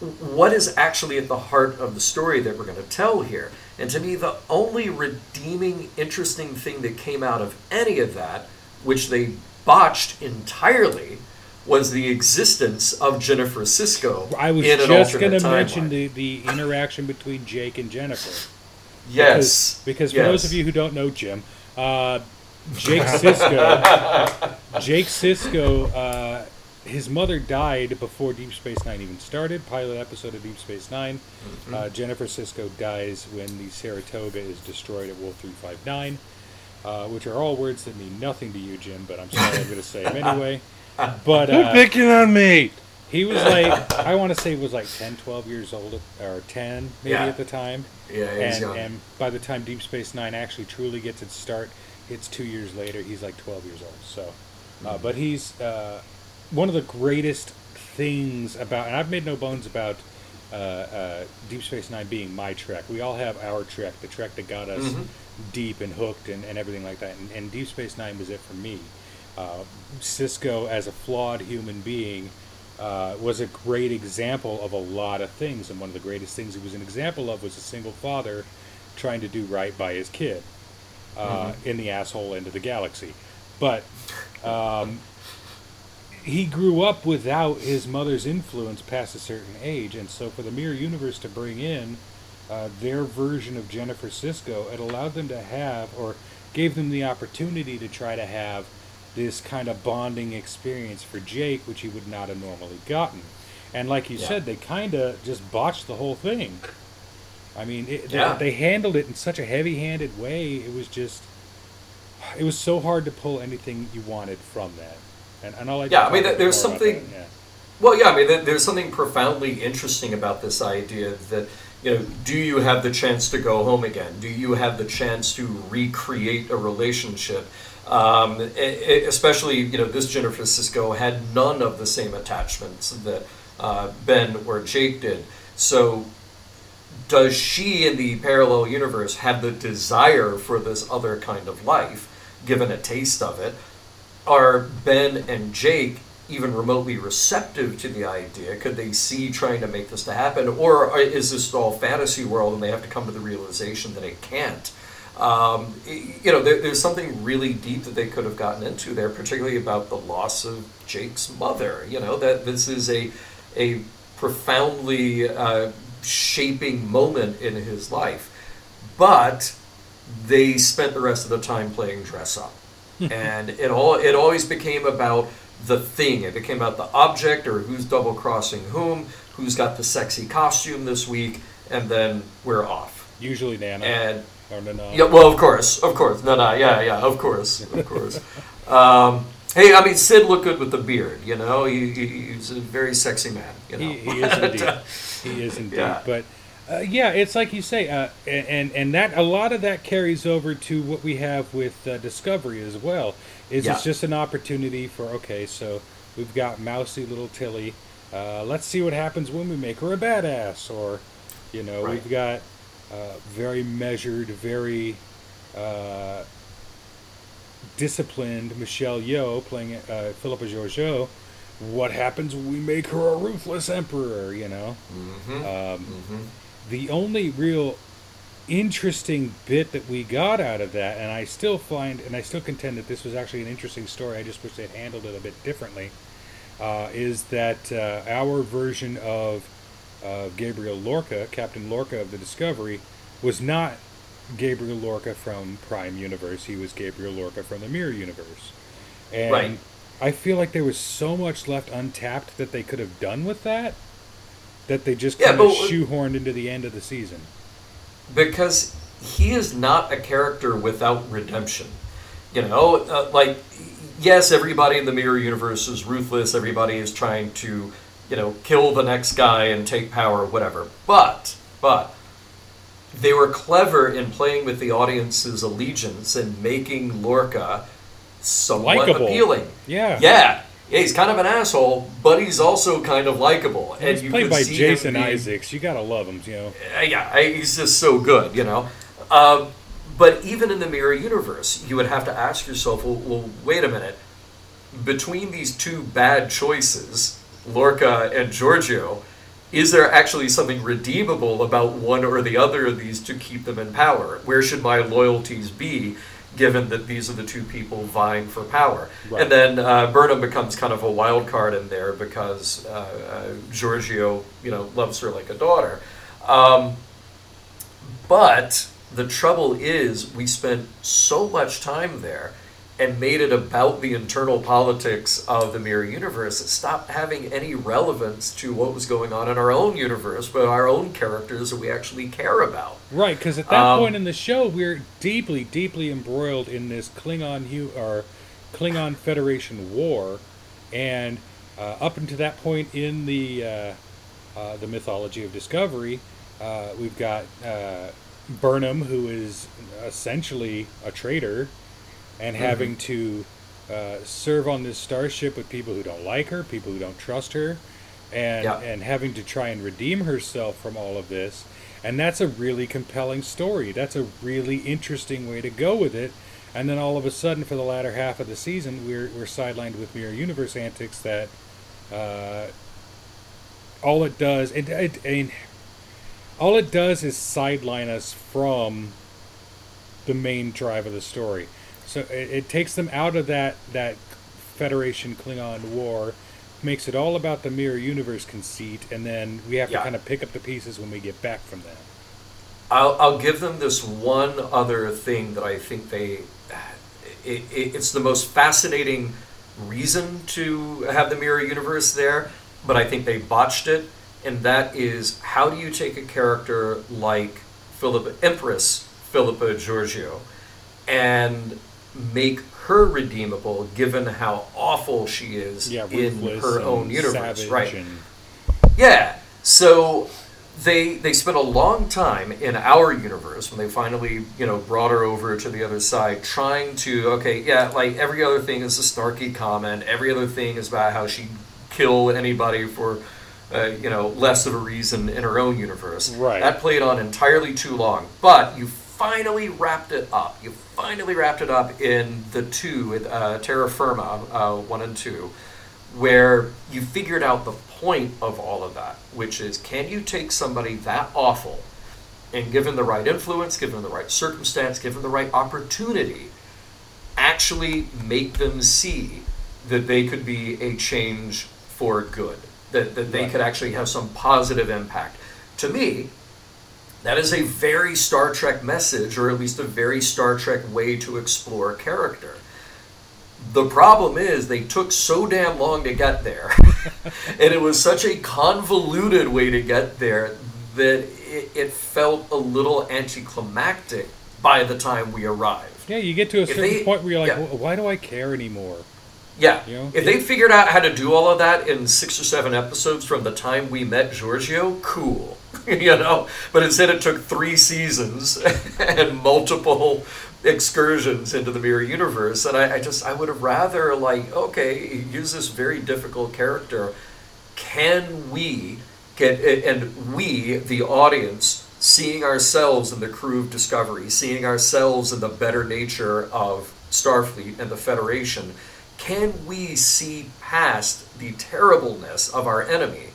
what is actually at the heart of the story that we're going to tell here? And to me, the only redeeming, interesting thing that came out of any of that, which they botched entirely, was the existence of Jennifer Sisko I was in just going to mention the, the interaction between Jake and Jennifer. Yes. Because, because yes. for those of you who don't know Jim, uh, Jake Sisko, Jake Sisko, uh, his mother died before Deep Space Nine even started. Pilot episode of Deep Space 9 Mm-hmm. Uh, Jennifer Sisko dies when the Saratoga is destroyed at Wolf Three Five Nine, uh, which are all words that mean nothing to you, Jim. But I'm sorry, I'm going to say them anyway. But uh, picking on me. he was like, I want to say, he was like 10, 12 years old, or 10 maybe Yeah. at the time. Yeah, and, young. and by the time Deep Space Nine actually truly gets its start, it's two years later. He's like 12 years old. So, uh, but he's uh, one of the greatest things about, and I've made no bones about uh, uh, Deep Space Nine being my trek. We all have our trek, the trek that got us Mm-hmm. Deep and hooked and, and everything like that. And, and Deep Space Nine was it for me. uh, Sisko as a flawed human being uh, was a great example of a lot of things, and one of the greatest things he was an example of was a single father trying to do right by his kid uh, in the asshole end of the galaxy. But um, he grew up without his mother's influence past a certain age, and so for the Mirror Universe to bring in uh, their version of Jennifer Sisko, it allowed them to have, or gave them the opportunity to try to have this kind of bonding experience for Jake, which he would not have normally gotten. And like you Yeah. said, they kind of just botched the whole thing. I mean, it, Yeah. they, they handled it in such a heavy-handed way. It was just, it was so hard to pull anything you wanted from that. And, and let you Yeah, I mean, there's something- that, yeah. Well, yeah, I mean, there's something profoundly interesting about this idea that, you know, do you have the chance to go home again? Do you have the chance to recreate a relationship? Um, especially, you know, this Jennifer Sisko had none of the same attachments that uh, Ben or Jake did. So, does she in the parallel universe have the desire for this other kind of life, given a taste of it? are Ben and Jake even remotely receptive to the idea? Could they see trying to make this to happen, or is this all fantasy world and they have to come to the realization that it can't? Um, you know, there, there's something really deep that they could have gotten into there, particularly about the loss of Jake's mother. You know, that this is a a profoundly uh, shaping moment in his life, but they spent the rest of the time playing dress up and it all it always became about the thing it became about the object or who's double crossing whom who's got the sexy costume this week and then we're off Usually Nana. and or Nana. yeah well of course of course no no yeah yeah of course of course um, hey i mean sid looked good with the beard you know he, he, he's a very sexy man you know He, he is indeed. he is indeed. Yeah. But uh, yeah, it's like you say, uh, and and- that a lot of that carries over to what we have with uh, Discovery as well. Is Yeah. it's just an opportunity for okay, so we've got mousy little Tilly. Uh, let's see what happens when we make her a badass, or you know, Right. we've got uh, very measured, very. Uh, disciplined Michelle Yeoh playing uh, Philippa Georgiou. What happens when we make her a ruthless emperor? You know, um, the only real interesting bit that we got out of that, and I still find, and I still contend that this was actually an interesting story. I just wish they'd handled it a bit differently. Uh, is that uh, our version of uh, Gabriel Lorca, Captain Lorca of the Discovery, was not Gabriel Lorca from Prime Universe. He was Gabriel Lorca from the Mirror Universe. And Right. I feel like there was so much left untapped that they could have done with that that they just Yeah, kind of shoehorned into the end of the season. because he is not a character without redemption. You know, uh, like yes, everybody in the mirror universe is ruthless. Everybody is trying to, you know, kill the next guy and take power, whatever. But, but they were clever in playing with the audience's allegiance and making Lorca somewhat Likable. appealing. Yeah. Yeah. Yeah, he's kind of an asshole, but he's also kind of likable. And it's you played by see Jason being- Isaacs. You gotta love him, you know. yeah, he's just so good, you know. Uh, but even in the mirror universe, you would have to ask yourself, well, well, wait a minute. Between these two bad choices, Lorca and Georgiou, is there actually something redeemable about one or the other of these to keep them in power? Where should my loyalties be, given that these are the two people vying for power? Right. And then uh, Burnham becomes kind of a wild card in there because uh, uh, Georgiou, you know, loves her like a daughter. Um, but the trouble is, we spent so much time there and made it about the internal politics of the mirror universe. It stopped having any relevance to what was going on in our own universe, but our own characters that we actually care about. Right, because at that Um, point in the show, we're deeply, deeply embroiled in this Klingon hu- or Klingon Federation war, and uh, up until that point in the uh, uh, the mythology of Discovery, uh, we've got uh, Burnham, who is essentially a traitor, and having to uh, serve on this starship with people who don't like her, people who don't trust her, and Yeah. and having to try and redeem herself from all of this. And that's a really compelling story. That's a really interesting way to go with it. and then all of a sudden, for the latter half of the season, we're we're sidelined with Mirror Universe antics that uh, all it does, it, it, I mean, all it does is sideline us from the main drive of the story. So it, it takes them out of that that Federation Klingon war, makes it all about the mirror universe conceit, and then we have Yeah. to kind of pick up the pieces when we get back from that. I'll, I'll give them this one other thing that I think they. It, it, it's the most fascinating reason to have the mirror universe there, but I think they botched it, and that is how do you take a character like Philippa, Empress Philippa Georgiou and make her redeemable given how awful she is Yeah, in her own universe, right? and- Yeah. So they they spent a long time in our universe when they finally you know brought her over to the other side, trying to okay yeah like every other thing is a snarky comment. Every other thing is about how she kill anybody for. Uh, you know, less of a reason in her own universe. Right. That played on entirely too long. But you finally wrapped it up. You finally wrapped it up in the two, uh, Terra Firma, uh, one and two, where you figured out the point of all of that, which is can you take somebody that awful and given the right influence, given the right circumstance, given the right opportunity, actually make them see that they could be a change for good, that, that they Right. could actually have some positive impact. To me, that is a very Star Trek message, or at least a very Star Trek way to explore character. The problem is they took so damn long to get there, and it was such a convoluted way to get there that it, it felt a little anticlimactic by the time we arrived. Yeah, you get to a certain they- point where you're like, yeah. Why do I care anymore? Yeah. You know? If they figured out how to do all of that in six or seven episodes from the time we met Georgiou, cool. you know? But instead it took three seasons and multiple excursions into the mirror universe. And I, I just I would have rather like, okay, use this very difficult character. Can we get and we, the audience, seeing ourselves in the crew of Discovery, seeing ourselves in the better nature of Starfleet and the Federation, can we see past the terribleness of our enemy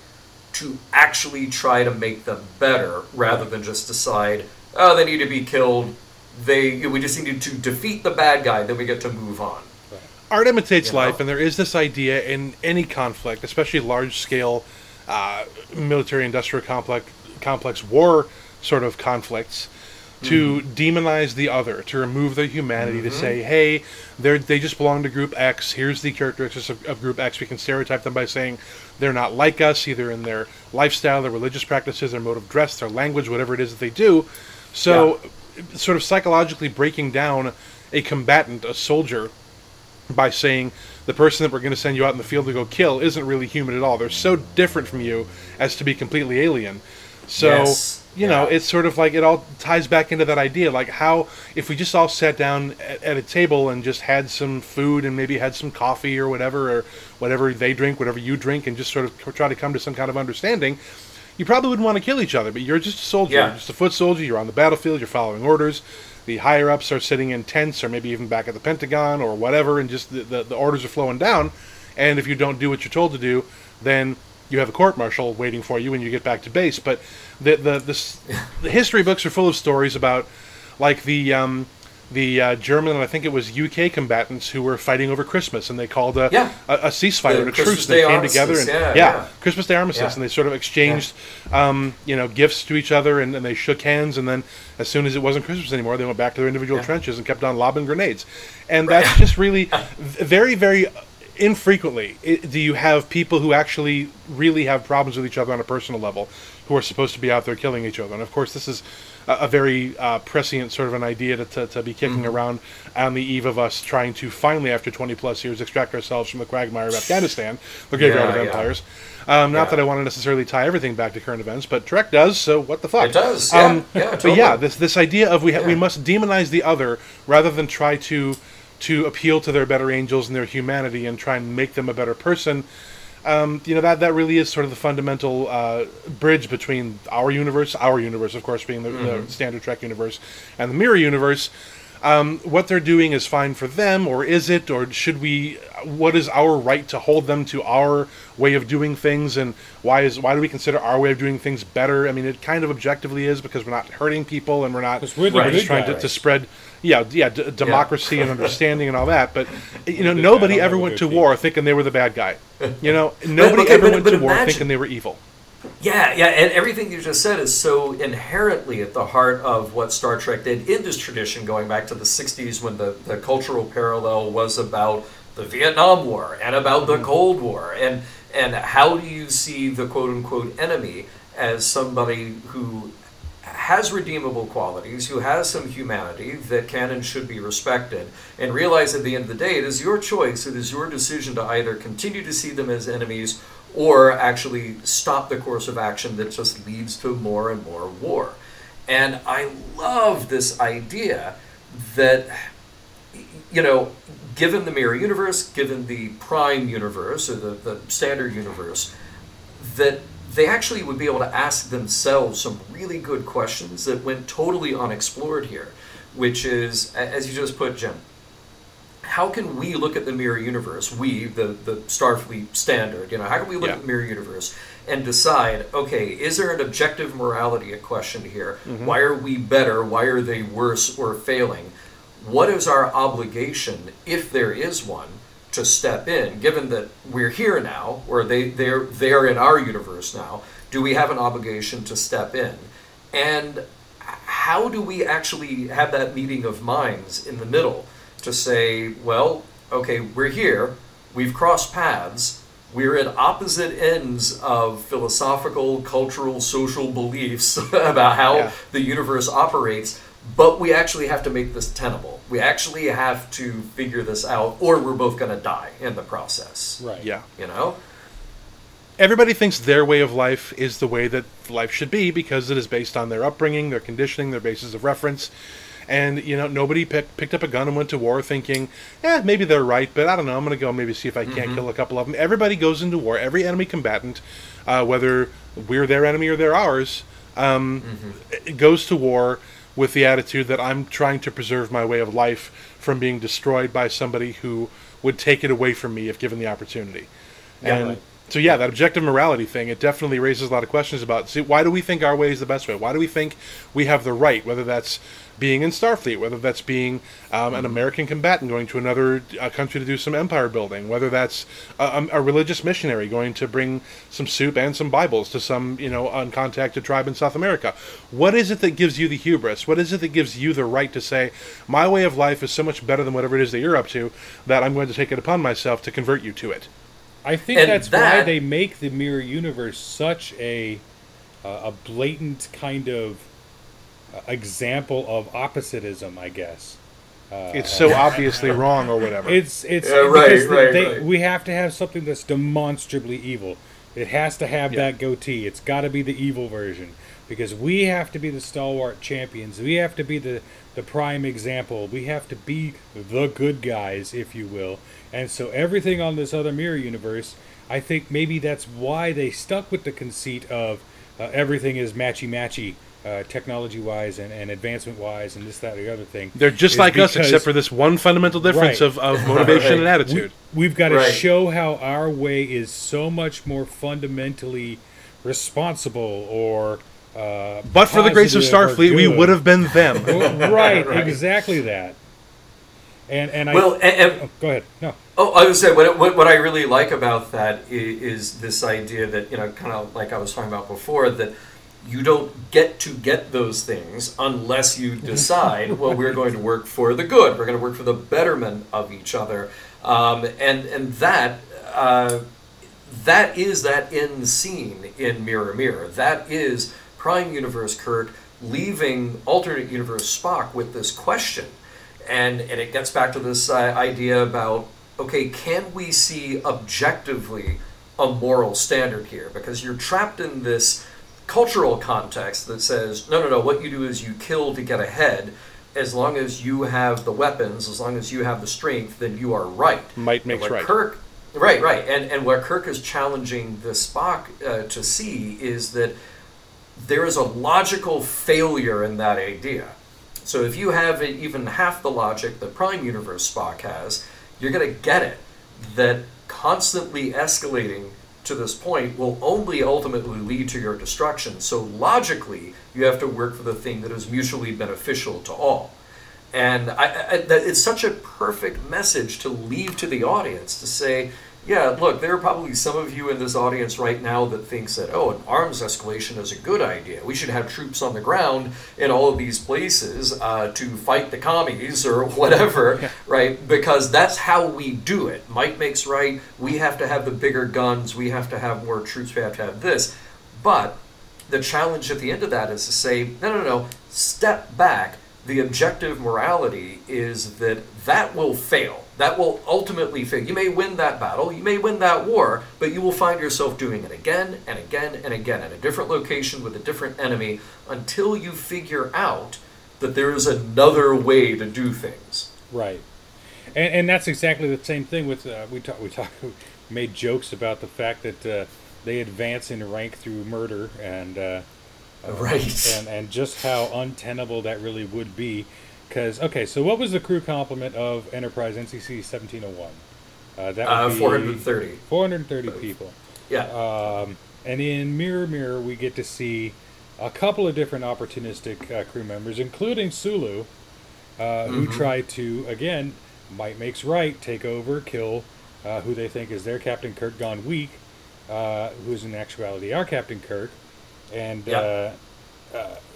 to actually try to make them better rather than just decide, oh, they need to be killed. They we just need to defeat the bad guy, then we get to move on. art imitates You know? life, and there is this idea in any conflict, especially large scale uh, military industrial complex complex war sort of conflicts, to Mm-hmm. demonize the other, to remove their humanity, to say, hey, they they just belong to Group X. Here's the characteristics of, of Group X. We can stereotype them by saying they're not like us, either in their lifestyle, their religious practices, their mode of dress, their language, whatever it is that they do. So, sort of psychologically breaking down a combatant, a soldier, by saying the person that we're going to send you out in the field to go kill isn't really human at all. They're so different from you as to be completely alien. So, Yes. you know, Yeah. it's sort of like it all ties back into that idea. Like, how, if we just all sat down at, at a table and just had some food and maybe had some coffee or whatever, or whatever they drink, whatever you drink, and just sort of try to come to some kind of understanding, you probably wouldn't want to kill each other, but you're just a soldier. Yeah. You're just a foot soldier. You're on the battlefield. You're following orders. The higher ups are sitting in tents, or maybe even back at the Pentagon, or whatever, and just the, the, the orders are flowing down. And if you don't do what you're told to do, then you have a court martial waiting for you when you get back to base. But the the the, the history books are full of stories about like the um, the uh, German and I think it was UK combatants who were fighting over Christmas, and they called a Yeah. a, a ceasefire and a Christmas truce. they came together and yeah, yeah, yeah. Christmas Day armistice, and they sort of exchanged, um, you know, gifts to each other, and, and they shook hands, and then as soon as it wasn't Christmas anymore, they went back to their individual trenches and kept on lobbing grenades, and that's just really very, very infrequently do you have people who actually really have problems with each other on a personal level, who are supposed to be out there killing each other, and of course this is. A a very uh, prescient sort of an idea to, to, to be kicking Mm-hmm. around on the eve of us trying to finally, after 20 plus years, extract ourselves from the quagmire of Afghanistan, the graveyard Yeah, of yeah. empires. Um, not Yeah. that I want to necessarily tie everything back to current events, but Trek does, so what the fuck? It does, yeah, yeah, But yeah, this this idea of we ha- we must demonize the other rather than try to to appeal to their better angels and their humanity and try and make them a better person. Um, you know that that really is sort of the fundamental uh, bridge between our universe, our universe, of course, being the, Mm-hmm. the standard Trek universe, and the mirror universe. Um, what they're doing is fine for them, or is it, or should we? What is our right to hold them to our way of doing things, and why is why do we consider our way of doing things better? I mean, it kind of objectively is because we're not hurting people and we're not we're the we're just trying to, to spread. Yeah, yeah, d- democracy and understanding and all that. But you know, nobody ever went to war thinking they were the bad guy. You know, nobody okay, ever but- went but to war thinking they were evil. Yeah, yeah, and everything you just said is so inherently at the heart of what Star Trek did in this tradition, going back to the 60s when the, the cultural parallel was about the Vietnam War and about the mm-hmm. Cold War. And, and how do you see the quote unquote enemy as somebody who has redeemable qualities, who has some humanity that can and should be respected, and realize at the end of the day it is your choice, it is your decision to either continue to see them as enemies or actually stop the course of action that just leads to more and more war. And I love this idea that, you know, given the mirror universe, given the prime universe or the, the standard universe, that they actually would be able to ask themselves some really good questions that went totally unexplored here, which is, as you just put, Jim, how can we look at the mirror universe, we, the, the Starfleet standard, you know, how can we look Yeah. at the mirror universe and decide, okay, is there an objective morality at question here? Mm-hmm. Why are we better? Why are they worse or failing? What is our obligation, if there is one, to step in, given that we're here now, or they, they're, they're in our universe now? Do we have an obligation to step in? And how do we actually have that meeting of minds in the middle to say, well, okay, we're here, we've crossed paths, we're at opposite ends of philosophical, cultural, social beliefs about how Yeah. the universe operates, but we actually have to make this tenable. We actually have to figure this out, or we're both going to die in the process. Right. Yeah. You know? everybody thinks their way of life is the way that life should be because it is based on their upbringing, their conditioning, their basis of reference. And you know, nobody pick, picked up a gun and went to war thinking, "Eh, maybe they're right, but I don't know. I'm going to go maybe see if I can't kill a couple of them." Everybody goes into war. Every enemy combatant, uh, whether we're their enemy or they're ours, um, it goes to war with the attitude that I'm trying to preserve my way of life from being destroyed by somebody who would take it away from me if given the opportunity. and right. so yeah, that objective morality thing, it definitely raises a lot of questions about see why do we think our way is the best way? Why do we think we have the right, whether that's being in Starfleet, whether that's being um, an American combatant going to another uh, country to do some empire building, whether that's a, a religious missionary going to bring some soup and some Bibles to some you know uncontacted tribe in South America. What is it that gives you the hubris? What is it that gives you the right to say my way of life is so much better than whatever it is that you're up to that I'm going to take it upon myself to convert you to it? I think And that's why they make the mirror universe such a uh, a blatant kind of example of oppositism, I guess. it's so obviously wrong or whatever. It's it's Yeah, right, because right, they, right. we have to have something that's demonstrably evil. It has to have Yeah. that goatee. It's got to be the evil version because we have to be the stalwart champions. We have to be the the prime example. We have to be the good guys, if you will. And so everything on this other mirror universe, I think maybe that's why they stuck with the conceit of uh, everything is matchy matchy. Uh, technology wise and, and advancement wise and this that and the other thing They're just is like us, except for this one fundamental difference Right. of, of motivation and attitude. we, have got to Right. show how our way is so much more fundamentally responsible or uh, but for the grace of Starfleet, we would have been them. right, Right. exactly that and and Well, I and, and oh, go ahead no Oh, I was say what, what what I really like about that is, is this idea that you know, kind of like I was talking about before, that you don't get to get those things unless you decide, well, we're going to work for the good. We're going to work for the betterment of each other, um, and and that. Uh, that is that end scene in Mirror Mirror. That is Prime Universe Kirk leaving alternate universe Spock with this question, and and it gets back to this uh, idea about okay, can we see objectively a moral standard here? Because you're trapped in this cultural context that says no, no, no. What you do is you kill to get ahead. As long as you have the weapons, as long as you have the strength, then you are right. Might makes right. Kirk, right, right, and and what Kirk is challenging the Spock uh, to see is that there is a logical failure in that idea. So if you have even half the logic that Prime Universe Spock has, you're going to get it that constantly escalating to this point will only ultimately lead to your destruction. So logically, you have to work for the thing that is mutually beneficial to all. And I, I, it's such a perfect message to leave to the audience to say, yeah, look, there are probably some of you in this audience right now that thinks that, oh, an arms escalation is a good idea. We should have troops on the ground in all of these places uh, to fight the commies or whatever, right? Because that's how we do it. Might makes right. We have to have the bigger guns. We have to have more troops. We have to have this. But the challenge at the end of that is to say, no, no, no, step back. The objective morality is that that will fail that will ultimately fail. You may win that battle, you may win that war, but you will find yourself doing it again and again and again at a different location with a different enemy until you figure out that there is another way to do things. Right. And, and that's exactly the same thing with uh, we talk we talk made jokes about the fact that uh, they advance in rank through murder and uh, right and and just how untenable that really would be because okay, so what was the crew complement of Enterprise NCC seventeen oh one? Uh, that uh, be 430. 430 people. Yeah. Um, and in Mirror Mirror, we get to see a couple of different opportunistic uh, crew members, including Sulu, uh, mm-hmm. who try to again, might makes right, take over, kill uh, who they think is their Captain Kirk gone weak, uh, who's in actuality our Captain Kirk, and uh,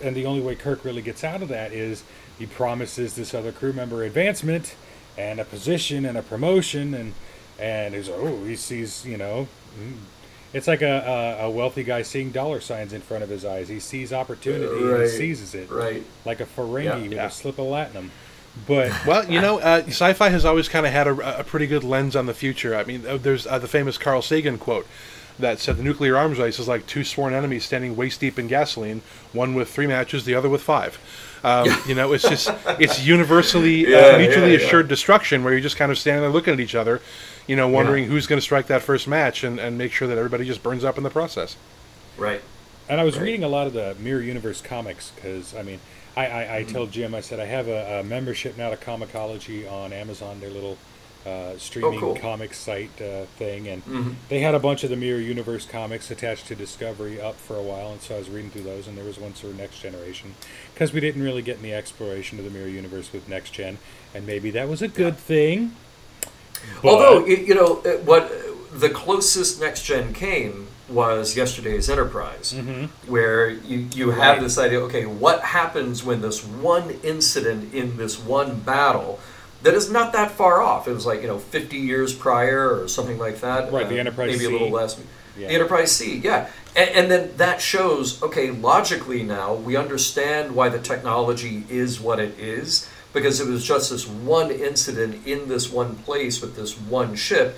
and the only way Kirk really gets out of that is he promises this other crew member advancement and a position and a promotion and and he's oh he sees you know mm. it's like a, a, a, wealthy guy seeing dollar signs in front of his eyes he sees opportunity right. and he seizes it right like a Ferengi yeah. with yeah. a slip of latinum but well you know uh, sci-fi has always kind of had a, a, pretty good lens on the future i mean uh, there's uh, the famous carl sagan quote that said the nuclear arms race is like two sworn enemies standing waist deep in gasoline, one with three matches, the other with five. Um, you know, it's just it's universally uh, yeah, uh, mutually yeah, assured yeah. destruction where you're just kind of standing there looking at each other, you know, wondering who's going to strike that first match and, and make sure that everybody just burns up in the process. Right. And I was right. reading a lot of the Mirror Universe comics because I mean, I I, I mm-hmm. told Jim I said I have a, a membership now to Comixology on Amazon, their little uh, streaming oh, cool. comic site uh, thing, and mm-hmm. they had a bunch of the Mirror Universe comics attached to Discovery up for a while, and so I was reading through those, and there was one for Next Generation because we didn't really get any exploration of the Mirror Universe with Next Gen, and maybe that was a good yeah. thing. But... Although you know what, the closest Next Gen came was yesterday's Enterprise, mm-hmm. where you, you have right. this idea okay, what happens when this one incident in this one battle that is not that far off. It was like you know 50 years prior or something like that. Right, uh, the Enterprise maybe C. a little less. Yeah. The Enterprise C, yeah, and, and, then that shows okay logically now we understand why the technology is what it is because it was just this one incident in this one place with this one ship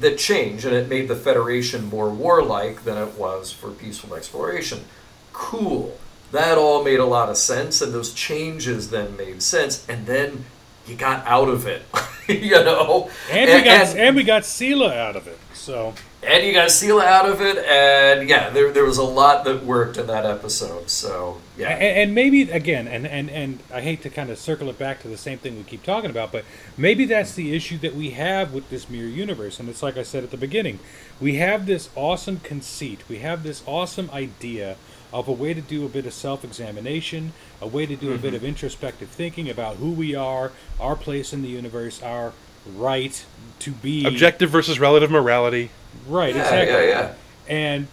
that changed and it made the Federation more warlike than it was for peaceful exploration. Cool. That all made a lot of sense, and those changes then made sense, and then you got out of it, you know. And, and, we got and, and, we got Sela out of it. So and you got Sela out of it, and yeah, there, there was a lot that worked in that episode. So yeah, and, and maybe again, and, and and I hate to kind of circle it back to the same thing we keep talking about, but maybe that's the issue that we have with this mirror universe, and it's like I said at the beginning, we have this awesome conceit, we have this awesome idea of a way to do a bit of self examination, a way to do mm-hmm. a bit mm-hmm. of introspective thinking about who we are, our place in the universe, our right to be. Objective versus relative morality. Right, yeah, exactly. Yeah, yeah. And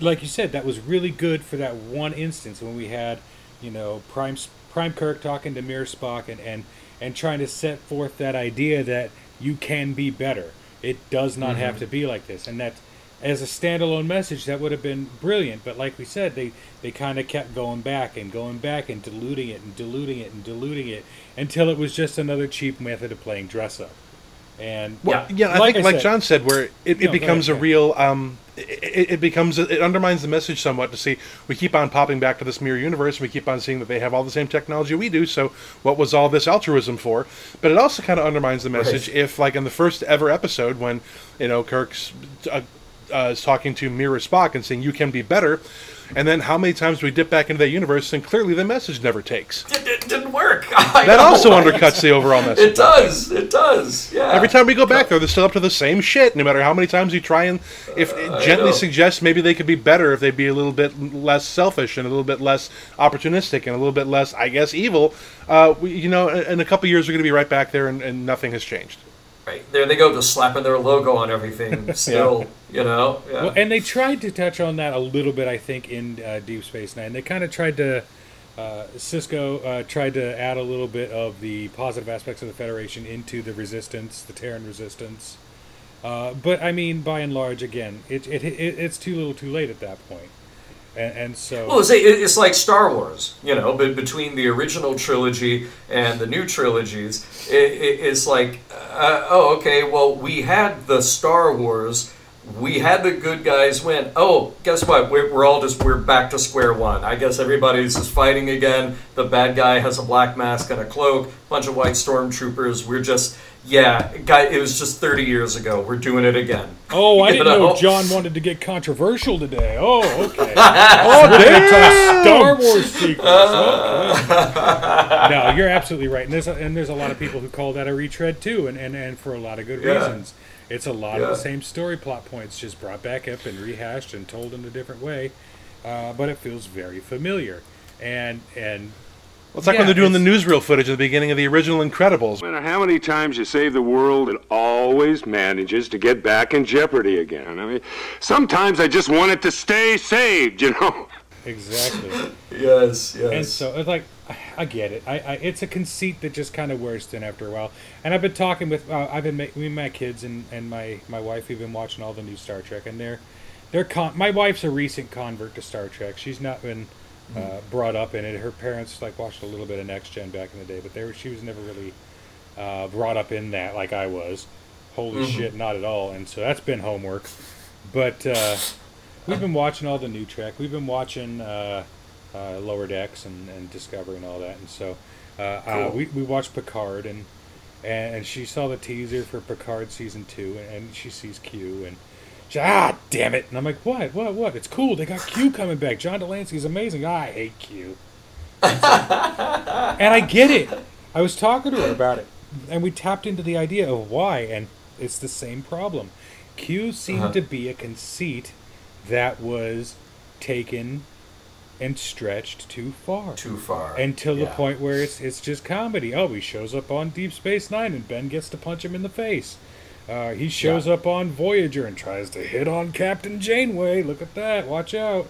like you said, that was really good for that one instance when we had, you know, Prime Prime Kirk talking to Mirror Spock and, and, and trying to set forth that idea that you can be better. It does not mm-hmm. have to be like this. And that as a standalone message that would have been brilliant but like we said they they kind of kept going back and going back and diluting it and diluting it and diluting it until it was just another cheap method of playing dress up and well, yeah, I like think I like said, John said, where it, it becomes ahead, a real, um, it, it, becomes it undermines the message somewhat to see we keep on popping back to this mirror universe, and we keep on seeing that they have all the same technology we do. So what was all this altruism for? But it also kind of undermines the message right. if, like in the first ever episode, when you know Kirk's uh, uh, is talking to Mirror Spock and saying, "You can be better," and then how many times do we dip back into that universe and clearly the message never takes. It, it didn't work. I That know, also undercuts the overall message. It does. It does. Yeah. Every time we go back there, they're still up to the same shit. No matter how many times you try and, if it gently suggest maybe they could be better if they'd be a little bit less selfish and a little bit less opportunistic and a little bit less, I guess, evil. Uh, we, you know, in in a couple years we're going to be right back there and, and nothing has changed. Right. There they go, just slapping their logo on everything. Still, you know. Yeah. Well, and they tried to touch on that a little bit, I think, in uh, Deep Space Nine. They kind of tried to. Uh, Sisko uh, tried to add a little bit of the positive aspects of the Federation into the Resistance, the Terran Resistance. Uh, but I mean, by and large, again, it, it, it it's too little, too late at that point. And, and so, Well, it's, like Star Wars, you know, but between the original trilogy and the new trilogies, it, it, it's like, uh, oh, okay, well, we had the Star Wars, we had the good guys win. Oh, guess what? We're, we're all just we're back to square one. I guess everybody's just fighting again. The bad guy has a black mask and a cloak, bunch of white stormtroopers. We're just, yeah, guy. It was just thirty years ago. We're doing it again. oh, I You didn't know know? John wanted to get controversial today. Oh, okay. Oh, damn! Star Wars sequels. Okay. no, you're absolutely right, and there's a, and there's a lot of people who call that a retread too, and, and, and for a lot of good Yeah. reasons. It's a lot of the same story plot points, just brought back up and rehashed and told in a different way, uh, but it feels very familiar. And and It's like Yeah, when they're doing the newsreel footage at the beginning of the original Incredibles. No matter how many times you save the world, it always manages to get back in jeopardy again. I mean, sometimes I just want it to stay saved, you know? exactly. Yes, yes. And so it's like, I get it. I, I it's a conceit that just kind of wears thin after a while. And I've been talking with, uh, I've been ma- me and my kids and, and my my wife. We've been watching all the new Star Trek, and they're they're con- my wife's a recent convert to Star Trek. She's not been uh, brought up in it. Her parents like watched a little bit of Next Gen back in the day, but they were, she was never really uh, brought up in that like I was. Holy shit, not at all. And so that's been homework. But uh, we've been watching all the new Trek. We've been watching uh, uh, Lower Decks and, and Discovery and all that. And so uh, uh, Cool. we, we watched Picard and, and she saw the teaser for Picard season two and, and she sees Q and ah damn it. And I'm like what what what? It's cool. They got Q coming back. John de Lancie's amazing. I hate Q. And I get it. I was talking to her about it. And we tapped into the idea of why. And it's the same problem. Q seemed Uh-huh. to be a conceit that was taken and stretched too far. Too far. Until the point where it's it's just comedy. Oh, he shows up on Deep Space Nine and Ben gets to punch him in the face. Uh, he shows Yeah. up on Voyager and tries to hit on Captain Janeway. Look at that! Watch out!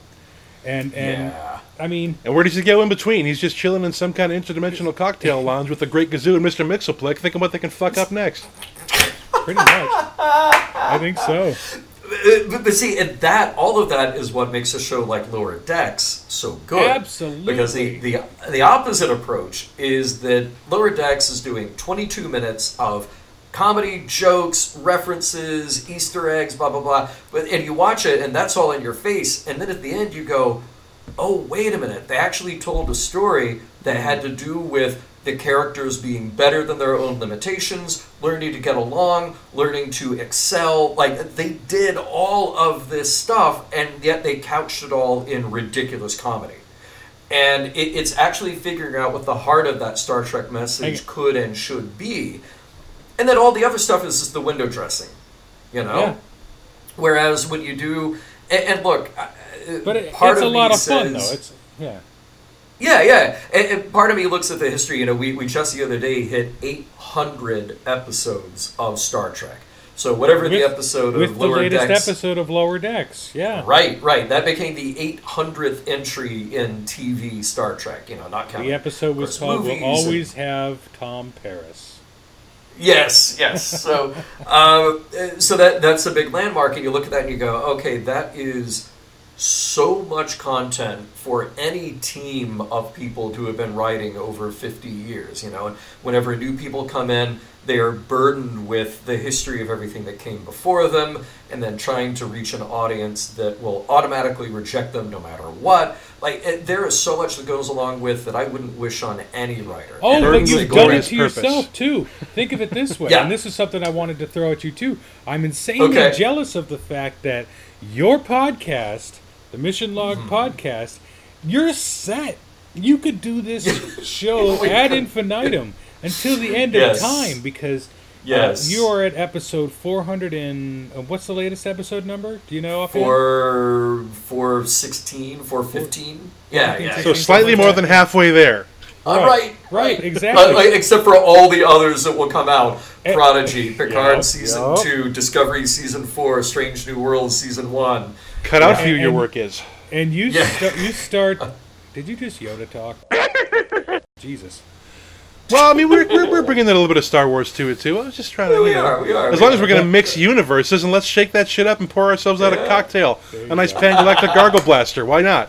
And and Yeah. I mean, And where does he go in between? He's just chilling in some kind of interdimensional cocktail lounge with the Great Gazoo and Mr. Mxyzptlk, thinking what they can fuck up next. pretty much, I think so. Uh, But, but see, and that all of that is what makes a show like Lower Decks so good. Absolutely. Because the, the the opposite approach is that Lower Decks is doing 22 minutes of comedy, jokes, references, Easter eggs, blah blah blah. But and you watch it, and that's all in your face. And then at the end, you go, "Oh, wait a minute! They actually told a story that mm-hmm. had to do with." The characters being better than their own limitations, learning to get along, learning to excel. Like, they did all of this stuff, and yet they couched it all in ridiculous comedy and it, it's actually figuring out what the heart of that Star Trek message could and should be, and then all the other stuff is just the window dressing, you know. Yeah. Whereas when you do, and, and look, But it, part it's a of me lot of fun though. It's yeah. yeah, yeah. And, and part of me looks at the history. You know, we, we just the other day hit 800 episodes of Star Trek. So whatever the episode of with the Lower latest Decks, episode of Lower Decks. Yeah. Right, right. That became the 800th entry in TV Star Trek. You know, not counting The episode was called "We'll and- Always Have Tom Paris." Yes, yes. So, uh, so that that's a big landmark, and you look at that and you go, okay, that is so much content for any team of people who have been writing over 50 years. You know, and whenever new people come in, they are burdened with the history of everything that came before them, and then trying to reach an audience that will automatically reject them no matter what. Like it, there is so much that goes along with that I wouldn't wish on any writer. Oh, but you've done it to purpose. yourself too. Think of it this way, Yeah. and this is something I wanted to throw at you too. I'm insanely Okay. jealous of the fact that your podcast, the Mission Log Mm-hmm. podcast, you're set. You could do this show ad infinitum until the end Yes. of time because. Yes. Uh, you are at episode 400 and uh, what's the latest episode number? Do you know offhand? for for 16, for 15. Yeah, yeah. So slightly more than halfway there. Uh, right, right, exactly. Uh, like, except for all the others that will come out: Eh, Prodigy, Picard Yup, season yup. two, Discovery season four, Strange New Worlds season one. Cut out for you And- your work is. And you Yeah. sta- you start. Did you just Yoda talk? Jesus. Well, I mean, we're, we're, we're bringing a little bit of Star Wars to it too. I was just trying to. We you know, are, we are, As we long as we're going to mix universes, and let's shake that shit up and pour ourselves out a cocktail, a nice Pangalactic Gargle Blaster. Why not?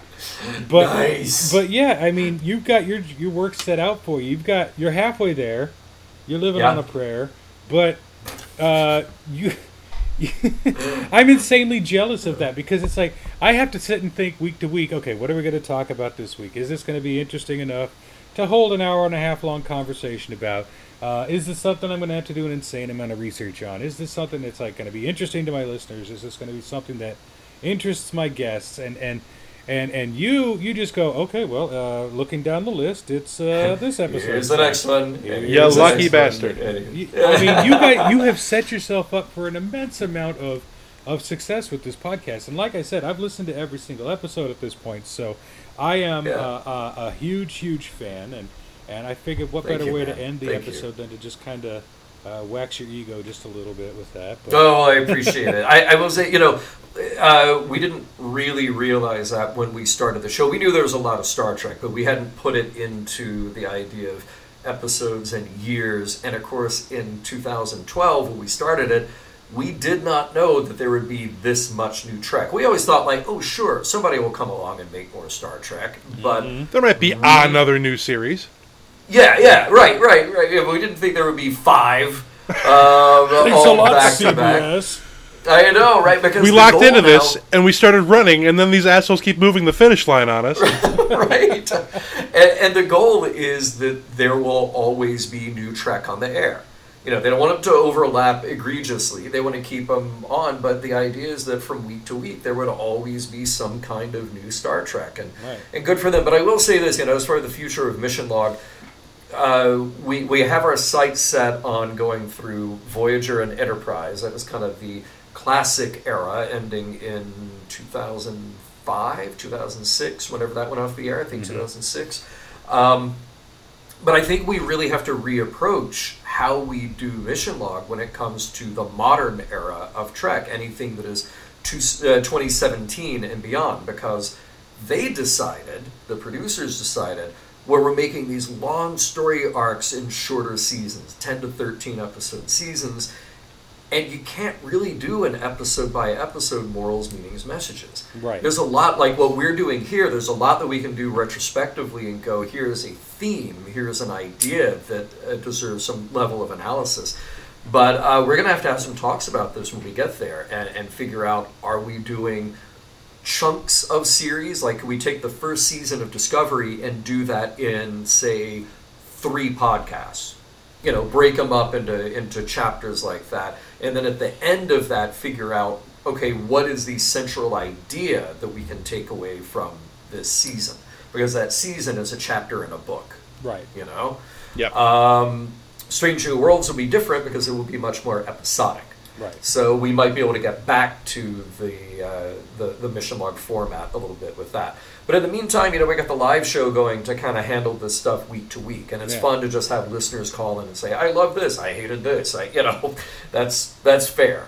But Nice. but yeah, I mean, you've got your your work set out for you. You've got you're halfway there. You're living Yeah. on a prayer, but uh, you. I'm insanely jealous of that because it's like I have to sit and think week to week. Okay, what are we going to talk about this week? Is this going to be interesting enough to hold an hour and a half long conversation about? Uh, is this something I'm going to have to do an insane amount of research on? Is this something that's like going to be interesting to my listeners? Is this going to be something that interests my guests? And and and and you you just go okay. Well, uh, looking down the list, it's uh, this episode. Here's the next one. and You lucky bastard. one, You- I mean, you got you have set yourself up for an immense amount of of success with this podcast. And like I said, I've listened to every single episode at this point, so I am Yeah. uh, uh, a huge, huge fan. And and I figured, what Thank better you, way man. to end the Thank you. episode than to just kind of uh, wax your ego just a little bit with that. But, Oh, I appreciate it. I, I will say, you know, uh, we didn't really realize that when we started the show. We knew there was a lot of Star Trek, but we hadn't put it into the idea of episodes and years. And of course, in 2012, when we started it, we did not know that there would be this much new Trek. We always thought, like, oh, sure, somebody will come along and make more Star Trek. But There might be another new series. Yeah, yeah, right, right, right. Yeah, but we didn't think there would be five. Um, Thanks a all lot, back to back. CBS. I know, right? Because We locked into now- this, and we started running, and then these assholes keep moving the finish line on us. right? And, and the goal is that there will always be new Trek on the air. You know, they don't want them to overlap egregiously. They want to keep them on, but the idea is that from week to week there would always be some kind of new Star Trek, and Right. and good for them. But I will say this, you know, as far as the future of Mission Log, uh, we we have our sights set on going through Voyager and Enterprise. That was kind of the classic era, ending in 2005, 2006, whenever that went off the air. I think 2006. Um, but I think we really have to reapproach how we do mission log when it comes to the modern era of Trek, anything that is to, uh, 2017 and beyond, because they decided, the producers decided, where we're making these long story arcs in shorter seasons, 10 to 13 episode seasons, and you can't really do an episode by episode morals, meanings, messages. Right. There's a lot like what we're doing here. There's a lot that we can do retrospectively and go, here's a theme, here's an idea that uh, deserves some level of analysis. But uh, we're going to have to have some talks about this when we get there and, and figure out are we doing chunks of series? Like, we take the first season of Discovery and do that in, say, three podcasts? You know, break them up into into chapters like that, and then at the end of that, figure out okay, what is the central idea that we can take away from this season? Because that season is a chapter in a book. Right. You know. yeah. Um, Strange New Worlds will be different because it will be much more episodic. Right. So we might be able to get back to the, uh, the the mission log format a little bit with that. But in the meantime, you know, we got the live show going to kind of handle this stuff week to week, and it's Yeah. fun to just have listeners call in and say, "I love this. I hated this." I, you know, that's that's fair.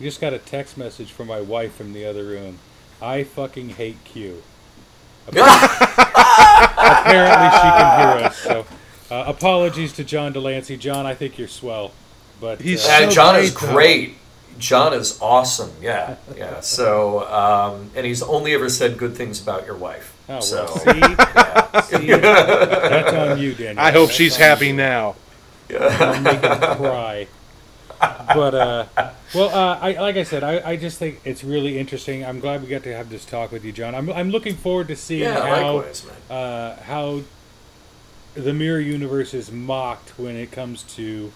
We just got a text message from my wife from the other room. I fucking hate Q. Apparently, she can hear us. So, uh, apologies to John de Lancie. John, I think you're swell, but He's uh, so and John is great, though. John is awesome. Yeah, yeah. So, um, and he's only ever said good things about your wife. oh, well, so, see, see, that's on you, Daniel. I hope That's she's happy you. now. I'll make him cry. But uh, well, uh, I like I said, I, I just think it's really interesting. I'm glad we got to have this talk with you, John. I'm I'm looking forward to seeing Yeah, how likewise, uh, how the mirror universe is mocked when it comes to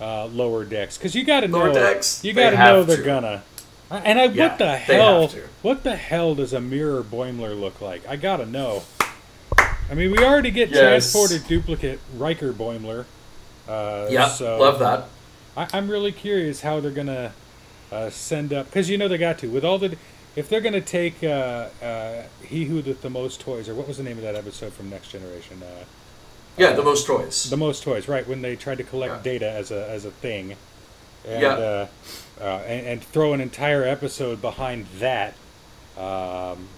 uh, lower decks because you got to know decks, you got to know they're to. gonna. Uh, And I, Yeah, what the hell? What the hell does a mirror Boimler look like? I gotta know. I mean, we already get Yes. transported duplicate Riker Boimler. Uh, Yeah, so love that. I, I'm really curious how they're gonna uh, send up because you know they got to with all the if they're gonna take uh, uh, he who with the most toys or what was the name of that episode from Next Generation? Yeah, the most toys. the most toys, right? When they tried to collect Yeah. data as a as a thing, and, Yeah. uh, uh, and and throw an entire episode behind that. Um,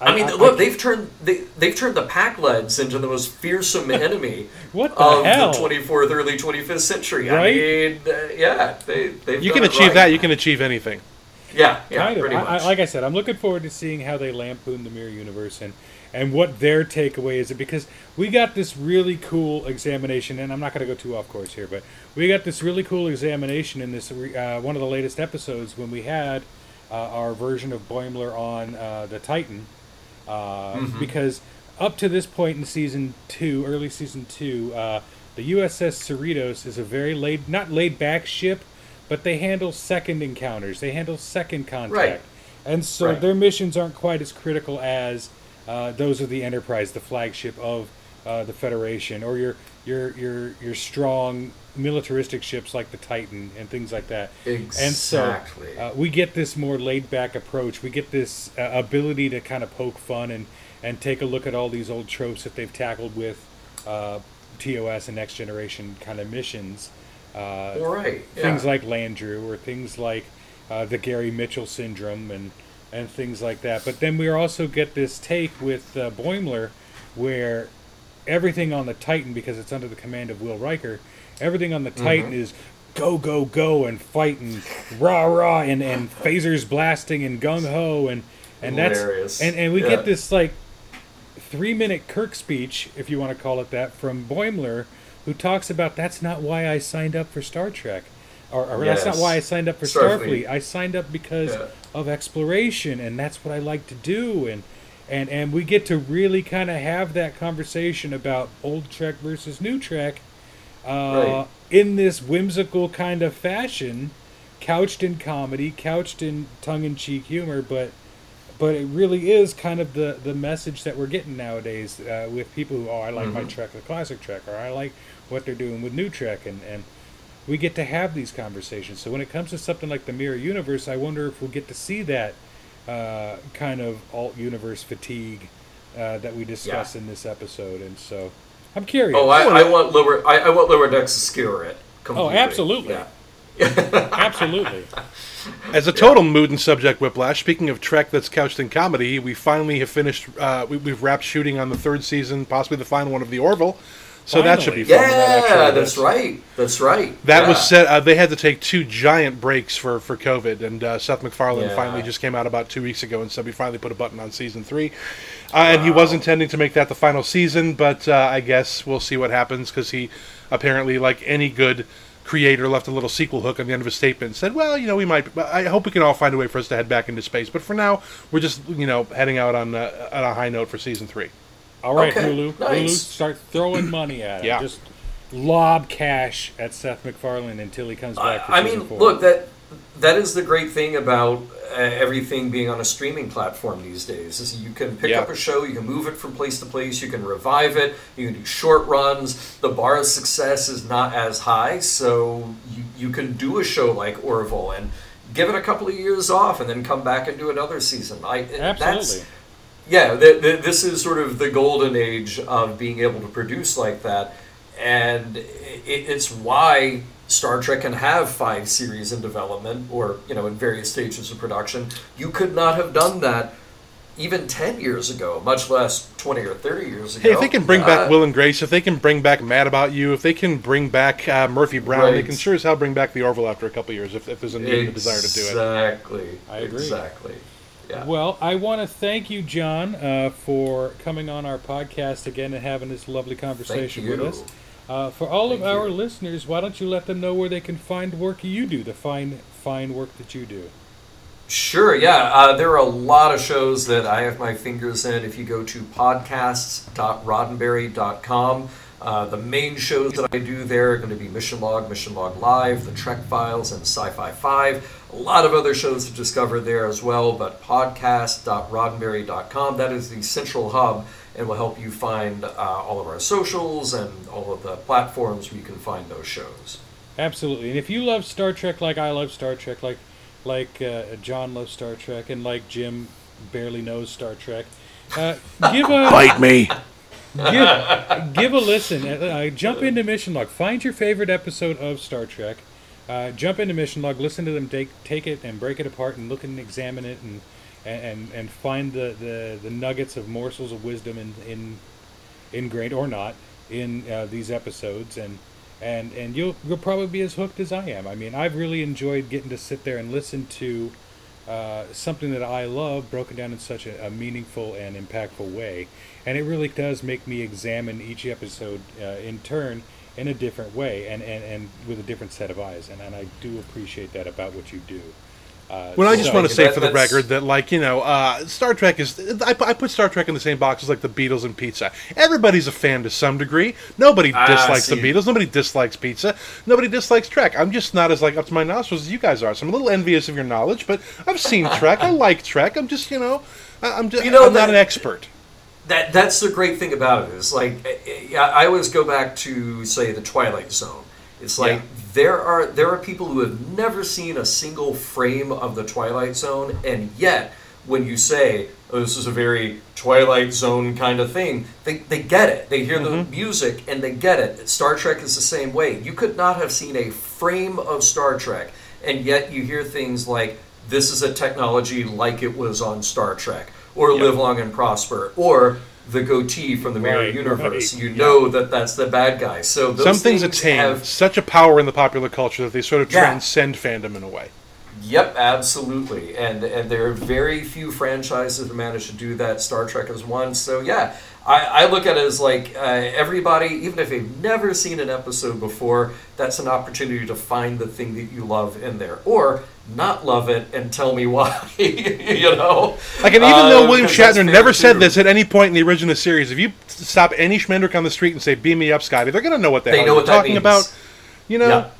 I mean, look, they've turned they, they've turned the Pakleds into the most fearsome enemy What the of hell? the 24th, early 25th century. Right? I mean, uh, yeah, they they've You can achieve right. that. You can achieve anything. Yeah, yeah, kind of. pretty I, much. I, like I said, I'm looking forward to seeing how they lampoon the mirror universe and and what their takeaway is. Because we got this really cool examination, and I'm not going to go too off course here, but we got this really cool examination in this uh, one of the latest episodes when we had uh, our version of Boimler on uh, the Titan. Uh, Mm-hmm. Because up to this point in season two, early season two, uh, the USS Cerritos is a very laid, not laid back ship, but they handle second encounters. They handle second contact. Right. And so Right. their missions aren't quite as critical as uh, those are the Enterprise, the flagship of uh, the Federation, or your your your your strong militaristic ships like the Titan and things like that. Exactly. And so uh, we get this more laid back approach. We get this uh, ability to kind of poke fun and and take a look at all these old tropes that they've tackled with uh, TOS and Next Generation kind of missions. Uh, All right. things yeah. like Landru or things like uh, the Gary Mitchell syndrome and and things like that. But then we also get this take with uh, Boimler where everything on the Titan, because it's under the command of Will Riker, everything on the Mm-hmm. Titan is go go go and fight and rah rah and, and phasers blasting and gung ho and and Hilarious. that's and and we Yeah. get this like three minute Kirk speech, if you want to call it that, from Boimler, who talks about that's not why I signed up for Star Trek. Or, or that's not why I signed up for Starfleet. Starfleet. I signed up because Yeah. of exploration, and that's what I like to do. And and and we get to really kind of have that conversation about old Trek versus new Trek, uh, Right. in this whimsical kind of fashion, couched in comedy, couched in tongue-in-cheek humor, but but it really is kind of the the message that we're getting nowadays uh, with people who oh I like my Trek the classic Trek or I like what they're doing with new Trek and and we get to have these conversations. So when it comes to something like the Mirror Universe, I wonder if we'll get to see that uh, kind of alt universe fatigue uh, that we discuss Yeah. in this episode. And so I'm curious. Oh, I, I want lower. I, I want lower decks to skewer it. Oh, absolutely. Yeah. Absolutely. As a total mood and subject whiplash, speaking of Trek that's couched in comedy, we finally have finished, uh, we, we've wrapped shooting on the third season, possibly the final one of The Orville. So that should be Finally. fun. when that Yeah, that's right. That's right. That yeah. was set. Uh, they had to take two giant breaks for for COVID, and uh, Seth MacFarlane Yeah. finally just came out about two weeks ago and said we finally put a button on season three. Uh, And he was intending to make that the final season, but uh, I guess we'll see what happens because he apparently, like any good creator, left a little sequel hook on the end of his statement and said, "Well, you know, we might. I hope we can all find a way for us to head back into space, but for now, we're just you know heading out on uh, on a high note for season three. All right, Okay, Hulu. nice. Hulu, start throwing money at it. Yeah. Just lob cash at Seth MacFarlane until he comes back. For I mean, four. look that that is the great thing about uh, everything being on a streaming platform these days. Is you can pick Yeah. up a show, you can move it from place to place, you can revive it, you can do short runs. The bar of success is not as high, so you you can do a show like Orville and give it a couple of years off, and then come back and do another season. I That's, Absolutely. Yeah, th- th- this is sort of the golden age of being able to produce like that, and it, it's why Star Trek can have five series in development or you know in various stages of production. You could not have done that even ten years ago, much less twenty or thirty years ago. Hey, if they can bring Uh, back Will and Grace, if they can bring back Mad About You, if they can bring back uh, Murphy Brown, they can sure as hell bring back the Orville after a couple of years if, if there's a need and a desire to do it. Exactly. I agree. Exactly. Yeah. Well, I want to thank you, John, uh, for coming on our podcast again and having this lovely conversation Thank with us. Uh, for all of our you. listeners, why don't you let them know where they can find work you do, the fine, fine work that you do? Sure, yeah. Uh, there are a lot of shows that I have my fingers in. If you go to podcasts.roddenberry.com, uh, the main shows that I do there are going to be Mission Log, Mission Log Live, The Trek Files, and Sci Fi 5. A lot of other shows to discover there as well, but podcast.roddenberry.com, that is the central hub and will help you find uh, all of our socials and all of the platforms where you can find those shows. Absolutely. And if you love Star Trek like I love Star Trek, like like uh, John loves Star Trek, and like Jim barely knows Star Trek, uh, give a Bite me. Give, give a listen. Uh, uh, jump into Mission Log. Find your favorite episode of Star Trek. Uh, jump into Mission Log. Listen to them take take it and break it apart and look and examine it and and and find the, the, the nuggets of morsels of wisdom in in ingrained or not in uh, these episodes and and and you'll you'll probably be as hooked as I am. I mean, I've really enjoyed getting to sit there and listen to uh, something that I love broken down in such a, a meaningful and impactful way, and it really does make me examine each episode uh, in turn in a different way and, and, and with a different set of eyes, and, and I do appreciate that about what you do. Uh, Well, I just so- want to say that- for the that's- record that, like, you know, uh, Star Trek is. I, I put Star Trek in the same box as, like, the Beatles and pizza. Everybody's a fan to some degree. Nobody Ah, dislikes the. Beatles. Nobody dislikes pizza. Nobody dislikes Trek. I'm just not as, like, up to my nostrils as you guys are. So I'm a little envious of your knowledge, but I've seen Trek. I like Trek. I'm just, you know, I- I'm just. You know, I'm not an expert. That that's the great thing about it is like I, always go back to say the Twilight Zone. It's like Yeah. there are there are people who have never seen a single frame of the Twilight Zone, and yet when you say oh, this is a very Twilight Zone kind of thing, they, they get it. They hear the mm-hmm. music and they get it. Star Trek is the same way. You could not have seen a frame of Star Trek, and yet you hear things like this is a technology like it was on Star Trek, or Live Long and Prosper, or the goatee from the Mirror Right, Universe. right, You know that that's the bad guy. So those Some things things attain have such a power in the popular culture that they sort of Yeah. transcend fandom in a way. Yep, absolutely. And and there are very few franchises that manage to do that. Star Trek is one. So yeah, I, I look at it as like uh, everybody, even if they've never seen an episode before, that's an opportunity to find the thing that you love in there, or not love it and tell me why. you know, Like, and even Uh, though William Shatner fair, never said this at any point in the original series, if you stop any Schmendrick on the street and say, "Beam me up, Scotty," they're going to know what the They hell know you're what talking means. about. You know, Yeah.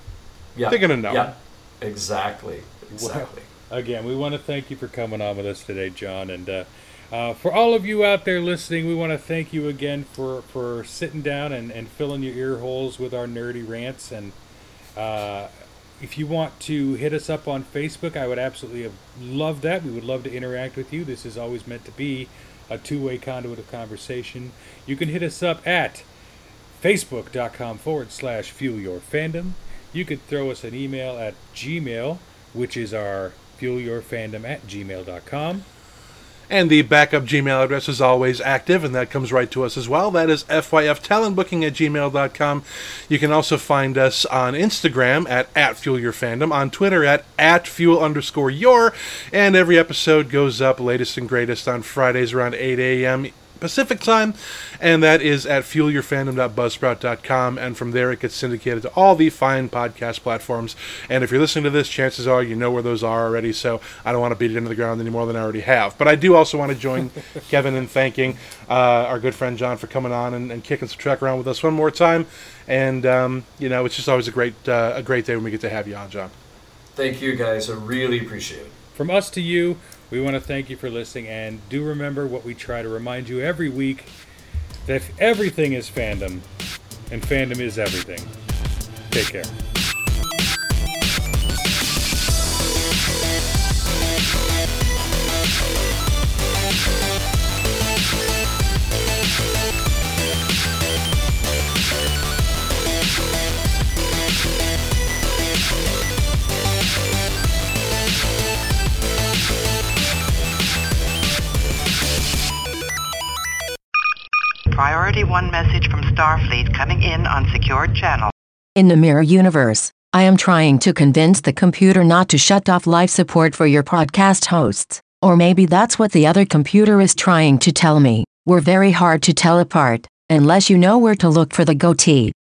Yeah, They're gonna know. Yeah, exactly, exactly. Again, we want to thank you for coming on with us today, John. And uh, uh, for all of you out there listening, we want to thank you again for, for sitting down and, and filling your ear holes with our nerdy rants. And uh, if you want to hit us up on Facebook, I would absolutely love that. We would love to interact with you. This is always meant to be a two way conduit of conversation. You can hit us up at facebook.com forward slash fuel your fandom. You could throw us an email at gmail, which is our fuel your fandom at gmail.com. And the backup Gmail address is always active, and that comes right to us as well. That is fyftalentbooking at gmail.com. You can also find us on Instagram at, at FuelYourFandom, on Twitter at, at Fuel underscore your, and every episode goes up latest and greatest on Fridays around 8 a.m. Pacific time, and that is at fuelyourfandom.buzzsprout.com, and from there it gets syndicated to all the fine podcast platforms. And if you're listening to this, chances are you know where those are already, so I don't want to beat it into the ground any more than I already have. But I do also want to join Kevin in thanking uh, our good friend John for coming on and, and kicking some track around with us one more time. And um, you know, it's just always a great uh, a great day when we get to have you on, John. Thank you guys. I really appreciate it. From us to you, we want to thank you for listening, and do remember what we try to remind you every week that everything is fandom, and fandom is everything. Take care. Priority 1 message from Starfleet coming in on secured channel. In the Mirror Universe, I am trying to convince the computer not to shut off live support for your podcast hosts. Or maybe that's what the other computer is trying to tell me. We're very hard to tell apart, unless you know where to look for the goatee.